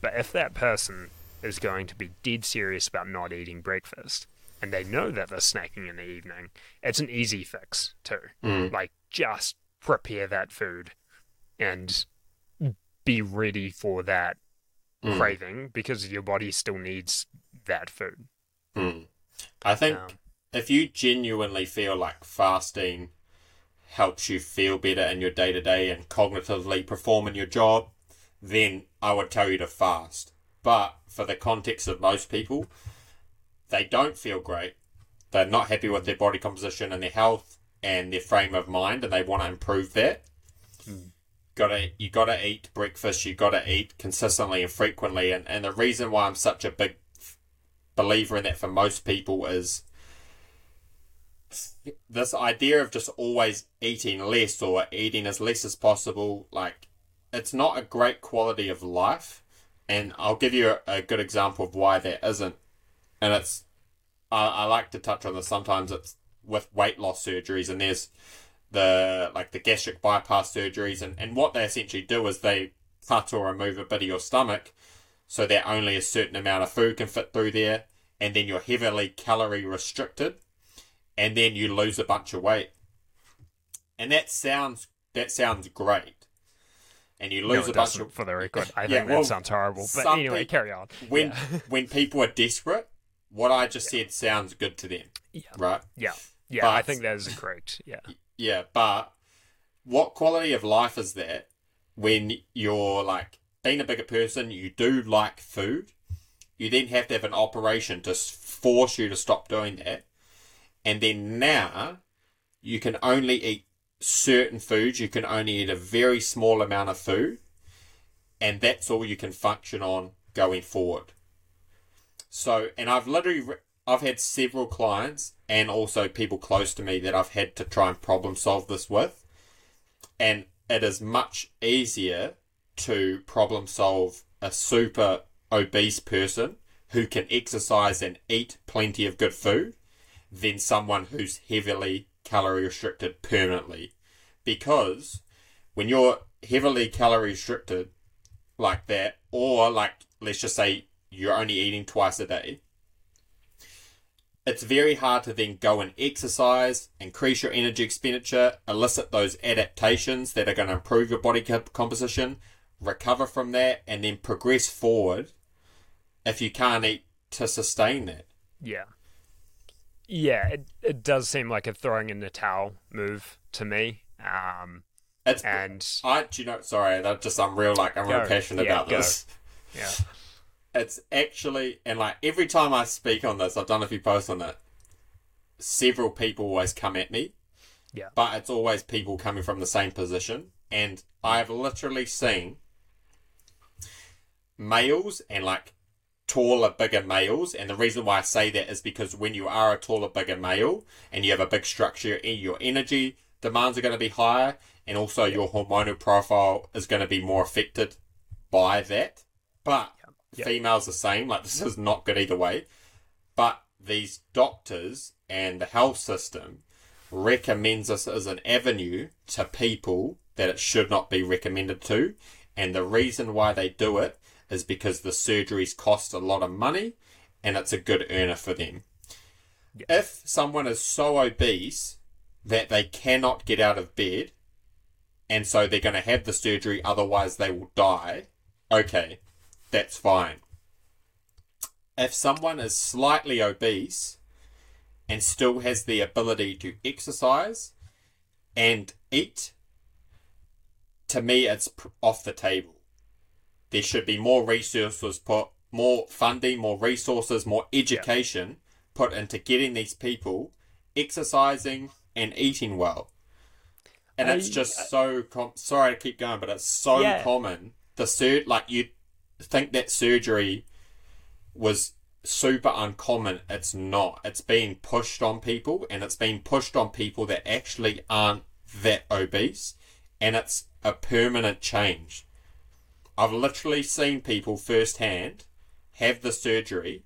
But if that person is going to be dead serious about not eating breakfast, and they know that they're snacking in the evening, it's an easy fix too. Like just prepare that food and be ready for that craving because your body still needs that food. Mm. I think Um, if you genuinely feel like fasting helps you feel better in your day to day and cognitively perform in your job, then I would tell you to fast. But for the context of most people, they don't feel great. They're not happy with their body composition and their health and their frame of mind, and they want to improve that. Hmm. Gotta you gotta eat breakfast. You gotta eat consistently and frequently, and and the reason why I'm such a big believer in that for most people is this idea of just always eating less or eating as less as possible like it's not a great quality of life and i'll give you a, a good example of why there isn't. and it's I, I like to touch on this sometimes it's with weight loss surgeries and there's the like the gastric bypass surgeries and, and what they essentially do is they cut or remove a bit of your stomach so that only a certain amount of food can fit through there, and then you're heavily calorie restricted, and then you lose a bunch of weight. And that sounds that sounds great, and you no, lose it a bunch of for the record. I Yeah, think well, that sounds horrible. But anyway, carry on. when Yeah. when people are desperate. What I just said sounds good to them, Yeah. right? Yeah. Yeah, I think that is correct. Yeah. Yeah, but what quality of life is that when you're like being a bigger person, you do like food, you then have to have an operation to force you to stop doing that, and then now you can only eat certain foods, you can only eat a very small amount of food, and that's all you can function on going forward. So, and I've literally, I've had several clients and also people close to me that I've had to try and problem solve this with. And it is much easier to problem solve a super obese person who can exercise and eat plenty of good food than someone who's heavily calorie restricted permanently. Because when you're heavily calorie restricted like that, or like, let's just say you're only eating twice a day, it's very hard to then go and exercise, increase your energy expenditure, elicit those adaptations that are going to improve your body composition, recover from that, and then progress forward if you can't eat to sustain that. Yeah. Yeah, it, it does seem like a throwing in the towel move to me. Um, It's and I do you know sorry, that just I'm real like I'm real passionate Yeah, about go. this. yeah, It's actually and like every time I speak on this, I've done a few posts on it. Several people always come at me. Yeah. But it's always people coming from the same position. And I've literally seen males and like taller, bigger males. And the reason why I say that is because when you are a taller, bigger male and you have a big structure, e- your energy demands are going to be higher, and also your hormonal profile is going to be more affected by that. But Yeah. females the same. Like this is not good either way. But these doctors and the health system recommends this as an avenue to people that it should not be recommended to. And the reason why they do it is because the surgeries cost a lot of money and it's a good earner for them. If someone is so obese that they cannot get out of bed and so they're going to have the surgery, otherwise they will die, okay, that's fine. If someone is slightly obese and still has the ability to exercise and eat, to me, it's off the table. There should be more resources put, more funding, more resources, more education put into getting these people exercising and eating well. And it's I- just uh, so com- sorry to keep going, but it's so Yeah. common. The sur- like you think that surgery was super uncommon. It's not. It's being pushed on people, and it's being pushed on people that actually aren't that obese, and it's a permanent change. I've literally seen people firsthand have the surgery,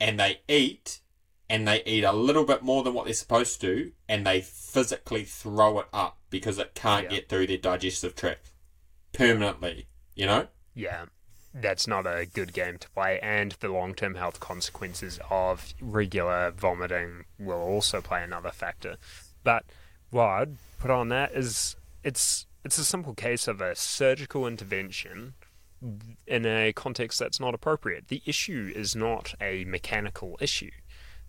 and they eat, and they eat a little bit more than what they're supposed to, and they physically throw it up because it can't Yeah. get through their digestive tract permanently. You know. yeah. That's not a good game to play, and the long-term health consequences of regular vomiting will also play another factor. But what I'd put on that is it's it's a simple case of a surgical intervention in a context that's not appropriate. The issue is not a mechanical issue.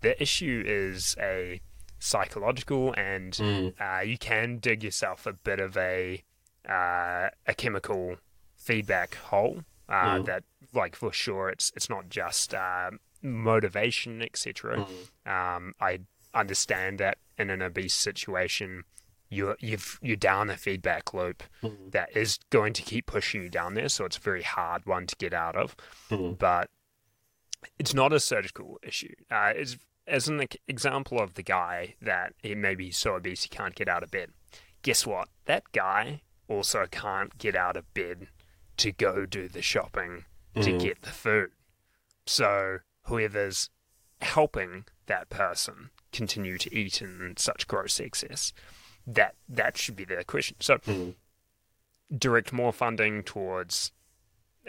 The issue is a psychological, and uh, you can dig yourself a bit of a uh, a chemical feedback hole. Uh, That, like, for sure, it's it's not just uh, motivation, etc. Um, I understand that in an obese situation, you're you've you're down a feedback loop mm-hmm. that is going to keep pushing you down there. So it's a very hard one to get out of. Mm-hmm. But it's not a surgical issue. Uh, it's, as an example of the guy that he maybe he's so obese he can't get out of bed. Guess what? That guy also can't get out of bed to go do the shopping to mm-hmm. get the food. So whoever's helping that person continue to eat in such gross excess, that that should be the question. So direct more funding towards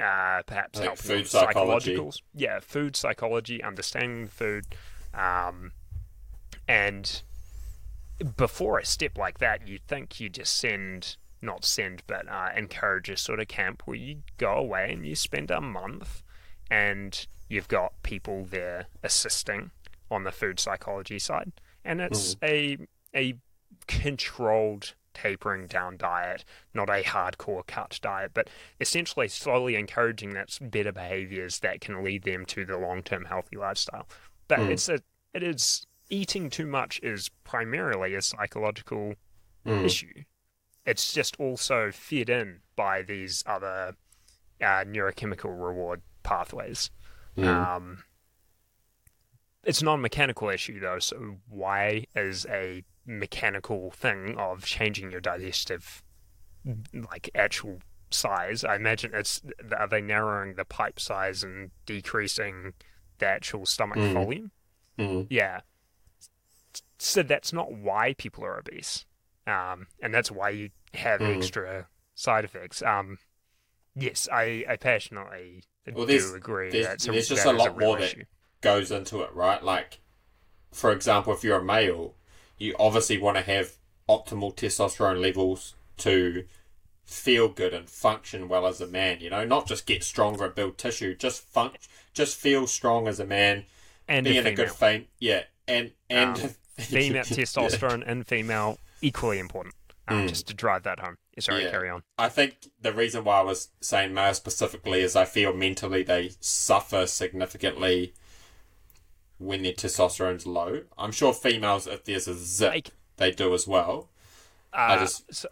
uh, perhaps Like food psychology. psychologicals. Yeah, food psychology, understanding food, um, and before a step like that, you'd think you just send, not send, but uh, encourage a sort of camp where you go away and you spend a month and you've got people there assisting on the food psychology side. And it's a, a controlled tapering down diet, not a hardcore cut diet, but essentially slowly encouraging that better behaviors that can lead them to the long-term healthy lifestyle. But it's a, it is eating too much is primarily a psychological issue. It's just also fed in by these other uh, neurochemical reward pathways. Um, it's not a mechanical issue though, so why is a mechanical thing of changing your digestive like actual size? I imagine it's are they narrowing the pipe size and decreasing the actual stomach volume? Mm. Yeah. So that's not why people are obese, um, and that's why you have Mm. extra side effects. Um, yes, I, I passionately Well, do agree. there's- that there's just that a lot real more that- issue. Goes into it, right? Like, for example, if you're a male, you obviously want to have optimal testosterone levels to feel good and function well as a man. You know, not just get stronger and build tissue, just fun, just feel strong as a man, and be a in a good fame, yeah, and and Um, female testosterone and female equally important. Um, Just to drive that home. Sorry, Mm. Yeah. carry on. I think the reason why I was saying male specifically is I feel mentally they suffer significantly when their testosterone's low. I'm sure females, if there's a zip, Like, they do as well. Uh, just- so,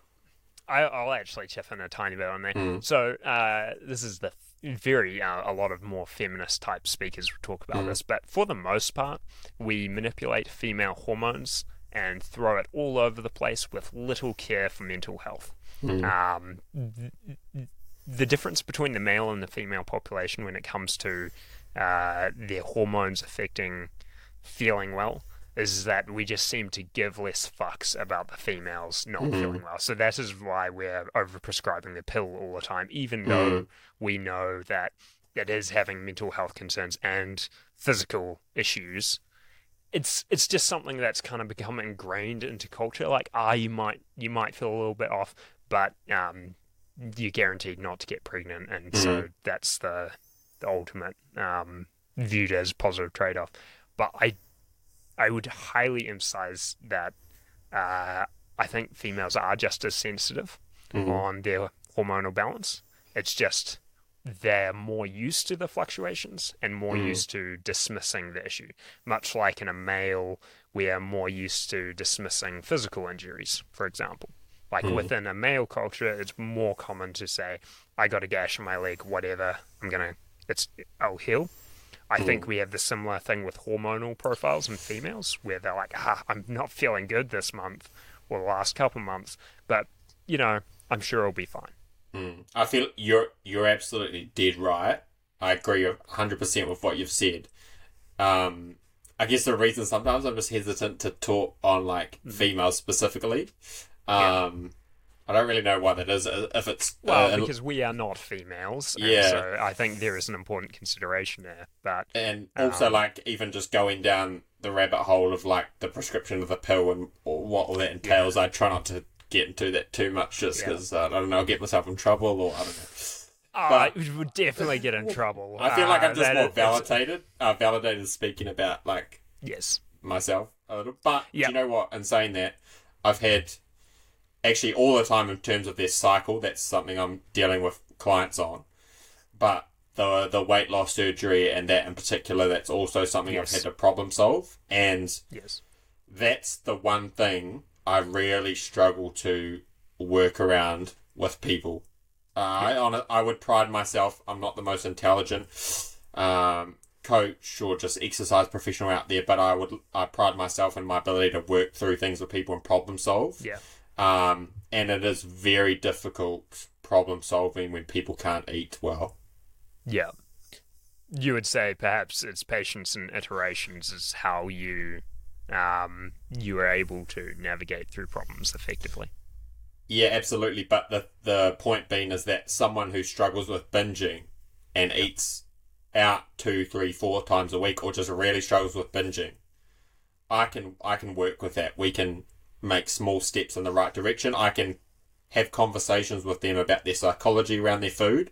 I, I'll actually chip in a tiny bit on there. Mm. So uh, this is the very uh, a lot of more feminist type speakers talk about Mm. this, but for the most part, we manipulate female hormones and throw it all over the place with little care for mental health. Mm. Um, th- the difference between the male and the female population when it comes to uh, their hormones affecting feeling well is that we just seem to give less fucks about the females not Mhm. feeling well. So that is why we're overprescribing the pill all the time, even though we know that it is having mental health concerns and physical issues. It's it's just something that's kind of become ingrained into culture. Like, ah, you might you might feel a little bit off, but um, you're guaranteed not to get pregnant, and so that's the the ultimate um, viewed as positive trade off. But I I would highly emphasize that uh, I think females are just as sensitive Mhm. on their hormonal balance. It's just they're more used to the fluctuations and more Mm. used to dismissing the issue. Much like in a male, we are more used to dismissing physical injuries, for example. Like Mm. within a male culture, it's more common to say, "I got a gash on my leg, whatever. I'm gonna, it's, I'll heal." I think we have the similar thing with hormonal profiles in females, where they're like, "Ah, I'm not feeling good this month or the last couple months, but you know, I'm sure it'll be fine." Mm. I feel you're you're absolutely dead right. I agree hundred percent with what you've said. Um, I guess the reason sometimes I'm just hesitant to talk on like females specifically. Um, I don't really know why that is. uh, If it's Well, uh, because we are not females, Yeah. so I think there is an important consideration there. But and also Um, like even just going down the rabbit hole of like the prescription of the pill and what all that entails. I try not to get into that too much just Yeah. because uh, I don't know, I'll get myself in trouble or I don't know. uh, But- we would definitely get in trouble. I feel like Uh, I'm just that more validated, uh, validated speaking about like Yes. myself a little. But Yeah. do you know what? In saying that, I've had actually all the time in terms of their cycle. That's something I'm dealing with clients on. But the the weight loss surgery and that in particular, that's also something Yes. I've had to problem solve. And Yes. that's the one thing I really struggle to work around with people. Uh, I on I would pride myself. I'm not the most intelligent um, coach or just exercise professional out there, but I would I pride myself in my ability to work through things with people and problem solve. Yeah. Um, and it is very difficult problem solving when people can't eat well. Yeah. You would say perhaps it's patience and iterations is how you um, you are able to navigate through problems effectively. Yeah, absolutely. But the the point being is that someone who struggles with binging and eats out two, three, four times a week, or just really struggles with binging, I can I can work with that. We can make small steps in the right direction. I can have conversations with them about their psychology around their food.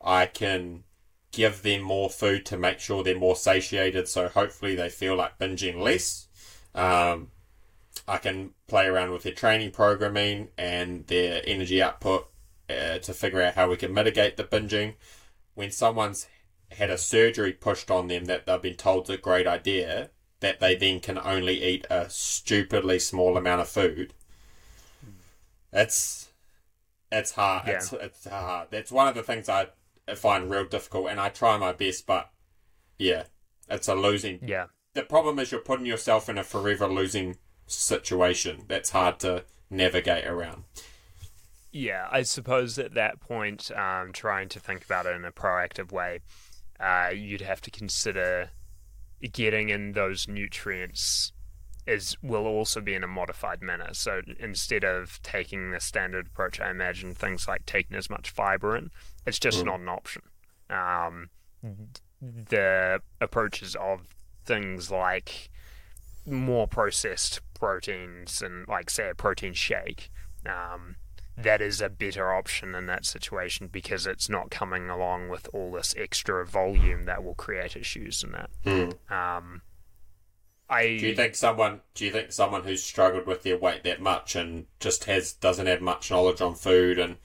I can give them more food to make sure they're more satiated, so hopefully they feel like binging less. Um, I can play around with their training programming and their energy output uh, to figure out how we can mitigate the binging. When someone's had a surgery pushed on them that they've been told is a great idea, that they then can only eat a stupidly small amount of food. It's it's hard. Yeah. It's, it's hard. That's one of the things I find real difficult, and I try my best, but yeah, it's a losing Yeah. the problem is you're putting yourself in a forever losing situation that's hard to navigate around. Yeah, I suppose at that point, um, trying to think about it in a proactive way, uh, you'd have to consider getting in those nutrients is will also be in a modified manner. So instead of taking the standard approach, I imagine things like taking as much fiber in, it's just Mm. not an option. Um, the approaches of things like more processed proteins and like say a protein shake um, that is a better option in that situation because it's not coming along with all this extra volume that will create issues in that Mm. um, I Do you think someone? Do you think someone who's struggled with their weight that much and just has doesn't have much knowledge on food and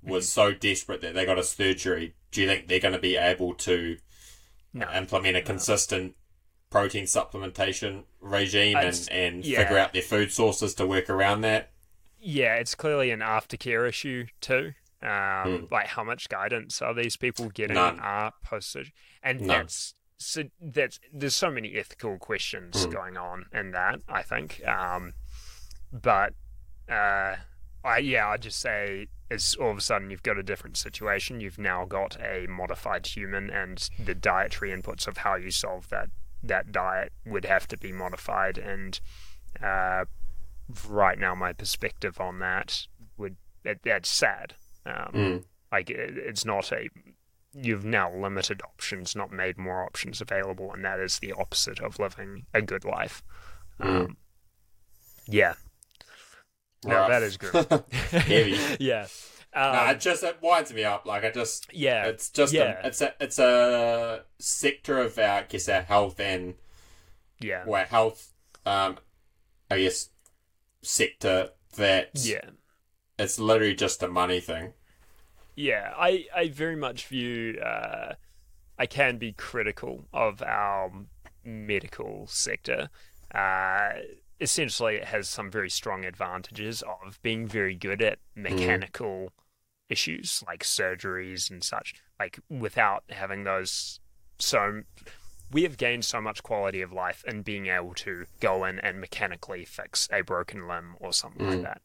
was so desperate that they got a surgery? Do you think they're going to be able to No. implement a consistent protein supplementation regime and, and yeah. figure out their food sources to work around that? Yeah, it's clearly an aftercare issue too. Um, Hmm. Like how much guidance are these people getting None. uh, post surgery? And None. that's so that's there's so many ethical questions Hmm. going on in that. I think, um, but uh, I yeah, I just say it's all of a sudden you've got a different situation. You've now got a modified human, and the dietary inputs of how you solve that that diet would have to be modified and. Uh, right now my perspective on that would that, that's sad um, Mm. like it, it's not a you've now limited options not made more options available and that is the opposite of living a good life um, yeah no Rough. that is good Heavy. yeah um, no, it just it winds me up. Like I just, yeah it's just yeah. a, it's a, it's a sector of our, I guess, our health and yeah where health, um, I guess, sector that yeah it's literally just a money thing. Yeah, I, I very much view uh, I can be critical of our medical sector. Uh, essentially, it has some very strong advantages of being very good at mechanical issues like surgeries and such, like without having those. So, we have gained so much quality of life in being able to go in and mechanically fix a broken limb or something like that.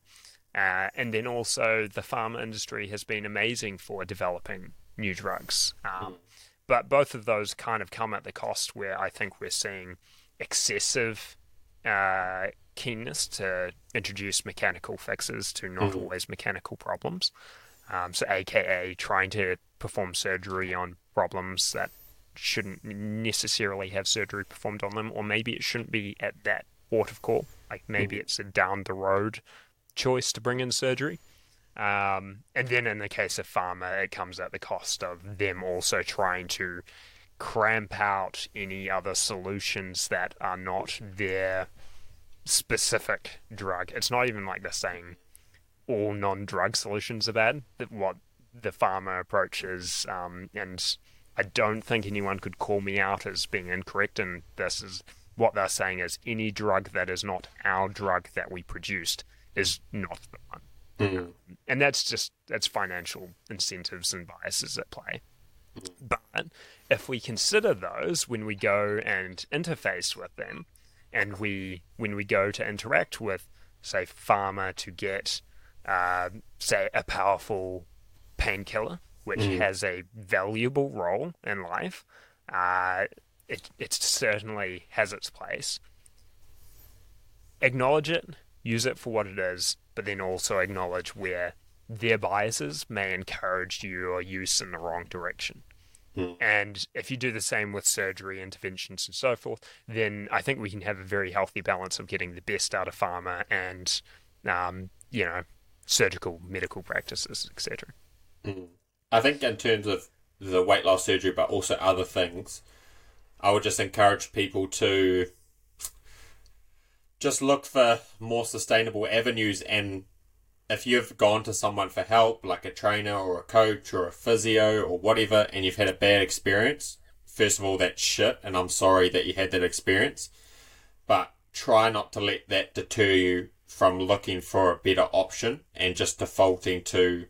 Uh, and then also, the pharma industry has been amazing for developing new drugs. Um, But both of those kind of come at the cost where I think we're seeing excessive uh, keenness to introduce mechanical fixes to not always mechanical problems. Um, so, AKA trying to perform surgery on problems that shouldn't necessarily have surgery performed on them, or maybe it shouldn't be at that port of call. Like maybe it's a down the road choice to bring in surgery. Um, and then in the case of pharma, it comes at the cost of them also trying to cramp out any other solutions that are not their specific drug. It's not even like they're saying all non-drug solutions are bad. That what the pharma approach is, um, and I don't think anyone could call me out as being incorrect. And this is what they're saying is any drug that is not our drug that we produced is not the one. Mm. And that's just that's financial incentives and biases at play. But if we consider those when we go and interface with them, and we when we go to interact with, say, pharma to get, uh, say, a powerful painkiller which has a valuable role in life, uh, it it certainly has its place. Acknowledge it, use it for what it is, but then also acknowledge where their biases may encourage your use in the wrong direction. And if you do the same with surgery, interventions, and so forth, then I think we can have a very healthy balance of getting the best out of pharma and, um, you know, surgical medical practices, etc. I think in terms of the weight loss surgery, but also other things, I would just encourage people to just look for more sustainable avenues. And if you've gone to someone for help, like a trainer or a coach or a physio or whatever, and you've had a bad experience, first of all, that's shit, and I'm sorry that you had that experience. But try not to let that deter you from looking for a better option and just defaulting to,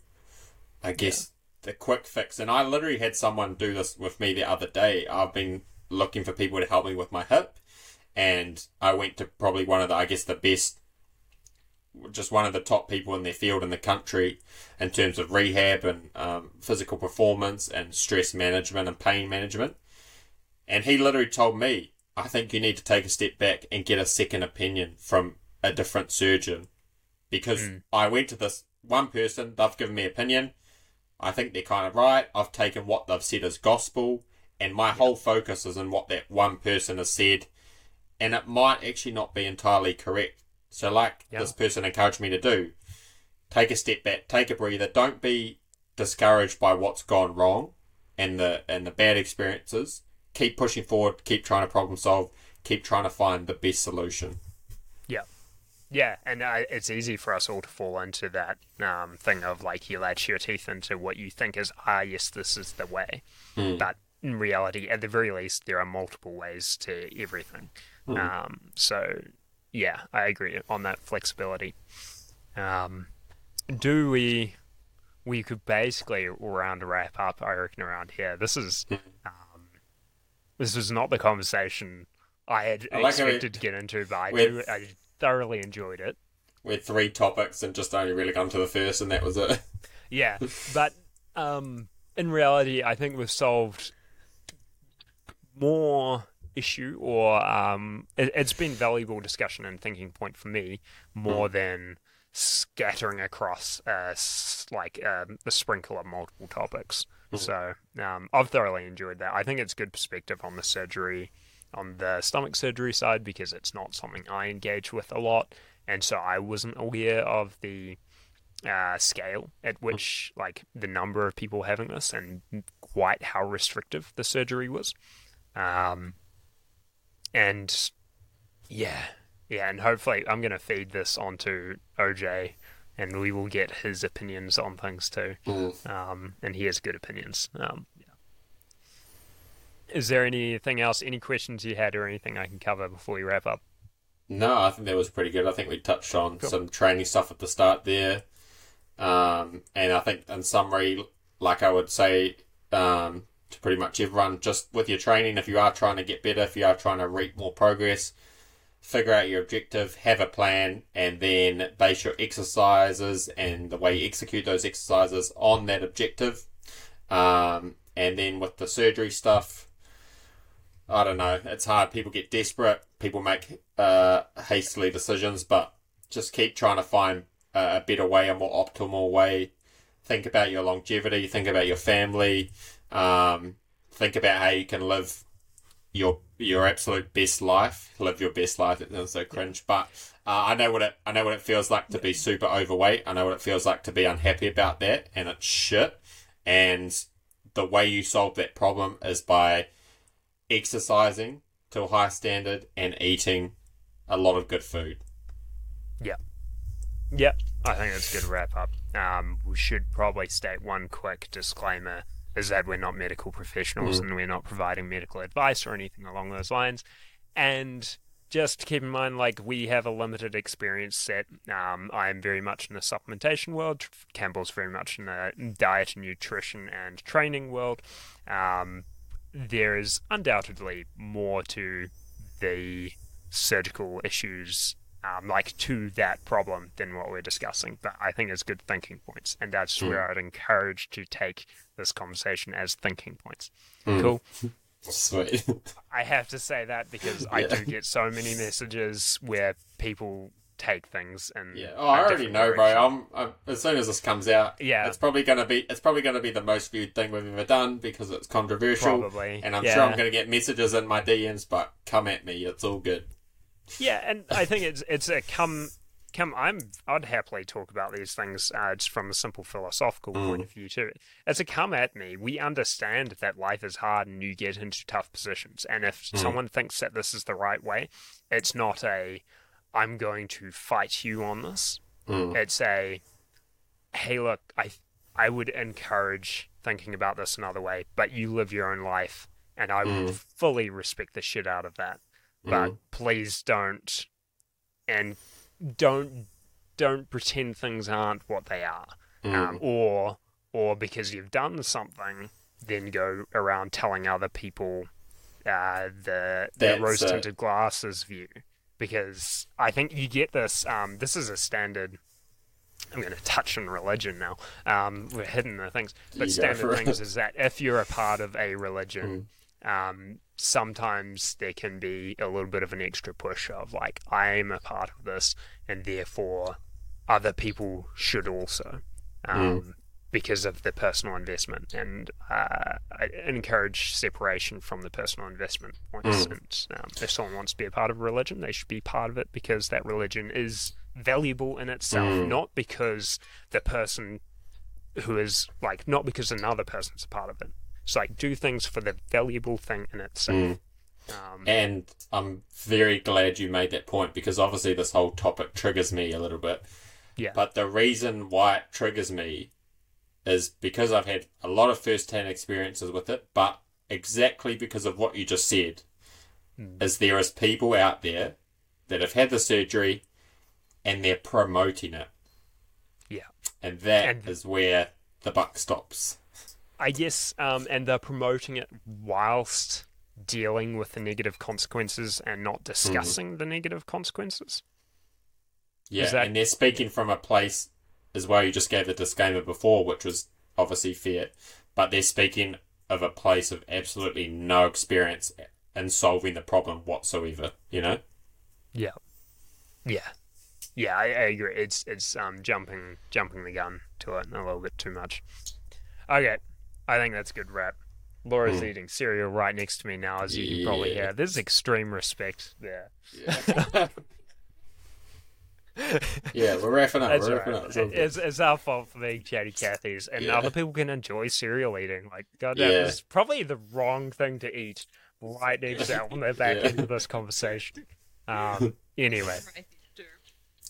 I guess, the quick fix. And I literally had someone do this with me the other day. I've been looking for people to help me with my hip, and I went to probably one of the, I guess, the best, just one of the top people in their field in the country in terms of rehab and um, physical performance and stress management and pain management. And he literally told me, I think you need to take a step back and get a second opinion from a different surgeon. Because I went to this one person, they've given me opinion. I think they're kind of right. I've taken what they've said as gospel, and my whole focus is in what that one person has said, and it might actually not be entirely correct. So, like Yeah. this person encouraged me to do, take a step back, take a breather. Don't be discouraged by what's gone wrong and the and the bad experiences. Keep pushing forward. Keep trying to problem solve. keep trying to find the best solution. Yeah, and uh, it's easy for us all to fall into that um, thing of like you latch your teeth into what you think is ah yes this is the way, Mm. but in reality, at the very least, there are multiple ways to everything. Mm. Um, so yeah, I agree on that flexibility. Um, do we? We could basically around wrap up. I reckon around here. This is Mm. um, this was not the conversation I had I like how we- expected to get into, but I, do, I thoroughly enjoyed it. We had three topics and just only really gone to the first, and that was it. Yeah, but um, in reality, I think we've solved more issue, or um, it, it's been valuable discussion and thinking point for me more than scattering across uh, like um, a sprinkle of multiple topics. So um, I've thoroughly enjoyed that. I think it's good perspective on the surgery, on the stomach surgery side, because it's not something I engage with a lot, and so I wasn't aware of the uh, scale at which like the number of people having this and quite how restrictive the surgery was um, and yeah yeah and hopefully i'm going to feed this onto oj and we will get his opinions on things too Mm. um, and he has good opinions um. Is there anything else any questions you had or anything i can cover before we wrap up No, I think that was pretty good. I think we touched on Cool. some training stuff at the start there. Um, and I think in summary, like I would say um, to pretty much everyone, just with your training, if you are trying to get better, if you are trying to reap more progress, figure out your objective, have a plan, and then base your exercises and the way you execute those exercises on that objective. Um, and then with the surgery stuff, I don't know. It's hard. People get desperate. People make uh, hastily decisions, but just keep trying to find a a better way, a more optimal way. Think about your longevity. Think about your family. Um, think about how you can live your your absolute best life. Live your best life. It sounds so cringe, but uh, I know what it I know what it feels like to be super overweight. I know what it feels like to be unhappy about that, and it's shit. And the way you solve that problem is by exercising to a high standard and eating a lot of good food. Yeah. Yep, I think that's a good wrap up. Um, we should probably state one quick disclaimer is that we're not medical professionals and we're not providing medical advice or anything along those lines. And just keep in mind, like, we have a limited experience set. Um, I am very much in the supplementation world. Campbell's very much in the diet and nutrition and training world. Um, there is undoubtedly more to the surgical issues um, like to that problem than what we're discussing. But I think it's good thinking points, and that's Mm. where I'd encourage to take this conversation as thinking points. Mm. Cool. Sweet. I have to say that because I do get so many messages where people take things and yeah. Oh, I already know, bro. I'm, I'm as soon as this comes out, Yeah. it's probably gonna be it's probably gonna be the most viewed thing we've ever done because it's controversial. Probably, And I'm yeah. sure I'm gonna get messages in my DMs, but come at me. It's all good. Yeah, and I think it's it's a come come. I'm I'd happily talk about these things uh, just from a simple philosophical point of view too. It's a come at me. We understand that life is hard and you get into tough positions, and if someone thinks that this is the right way, it's not a I'm going to fight you on this. Mm. It's a hey, look, I I would encourage thinking about this another way, but you live your own life, and I would fully respect the shit out of that but please don't and don't don't pretend things aren't what they are Mm. um, or or because you've done something then go around telling other people uh, the the rose tinted glasses view because I think you get this um, this is a standard I'm going to touch on religion now. Um, we're hitting the things, but standard things is that if you're a part of a religion, um, sometimes there can be a little bit of an extra push of like I'm a part of this, and therefore other people should also, um, because of the personal investment. And uh, I encourage separation from the personal investment points. And um, if someone wants to be a part of a religion, they should be part of it because that religion is valuable in itself, not because the person who is like not because another person's a part of it. It's like do things for the valuable thing in itself. Um, And I'm very glad you made that point because obviously this whole topic triggers me a little bit. Yeah. But the reason why it triggers me is because I've had a lot of first hand experiences with it, but exactly because of what you just said, is there is people out there that have had the surgery and they're promoting it. Yeah. And that is And- where the buck stops. I guess, um, and they're promoting it whilst dealing with the negative consequences and not discussing the negative consequences. Yeah, that- and they're speaking from a place as well. You just gave the disclaimer before, which was obviously fair, but they're speaking of a place of absolutely no experience in solving the problem whatsoever. You know? Yeah, yeah, yeah. I, I agree. It's it's um jumping jumping the gun to it a little bit too much. Okay, I think that's a good wrap. Laura's eating cereal right next to me now, as you can probably Yeah. hear. There's extreme respect there. Yeah, we're wrapping up. That's we're wrapping right. up. It's. It's, it's our fault for being chatty Cathy's, and Yeah. other people can enjoy cereal eating. Like, goddamn, Yeah. it's probably the wrong thing to eat right next out when they're back Yeah. into this conversation. Um, anyway,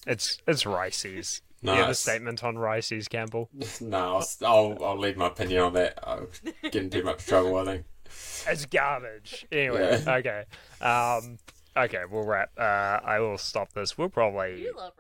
it's it's Riceys. You have a statement on Riceys, Campbell? No, I'll, I'll, I'll leave my opinion on that. I'll get in too much trouble, I think. It's garbage. Anyway, Yeah. okay. Um, okay, we'll wrap. Uh, I will stop this. We'll probably You love.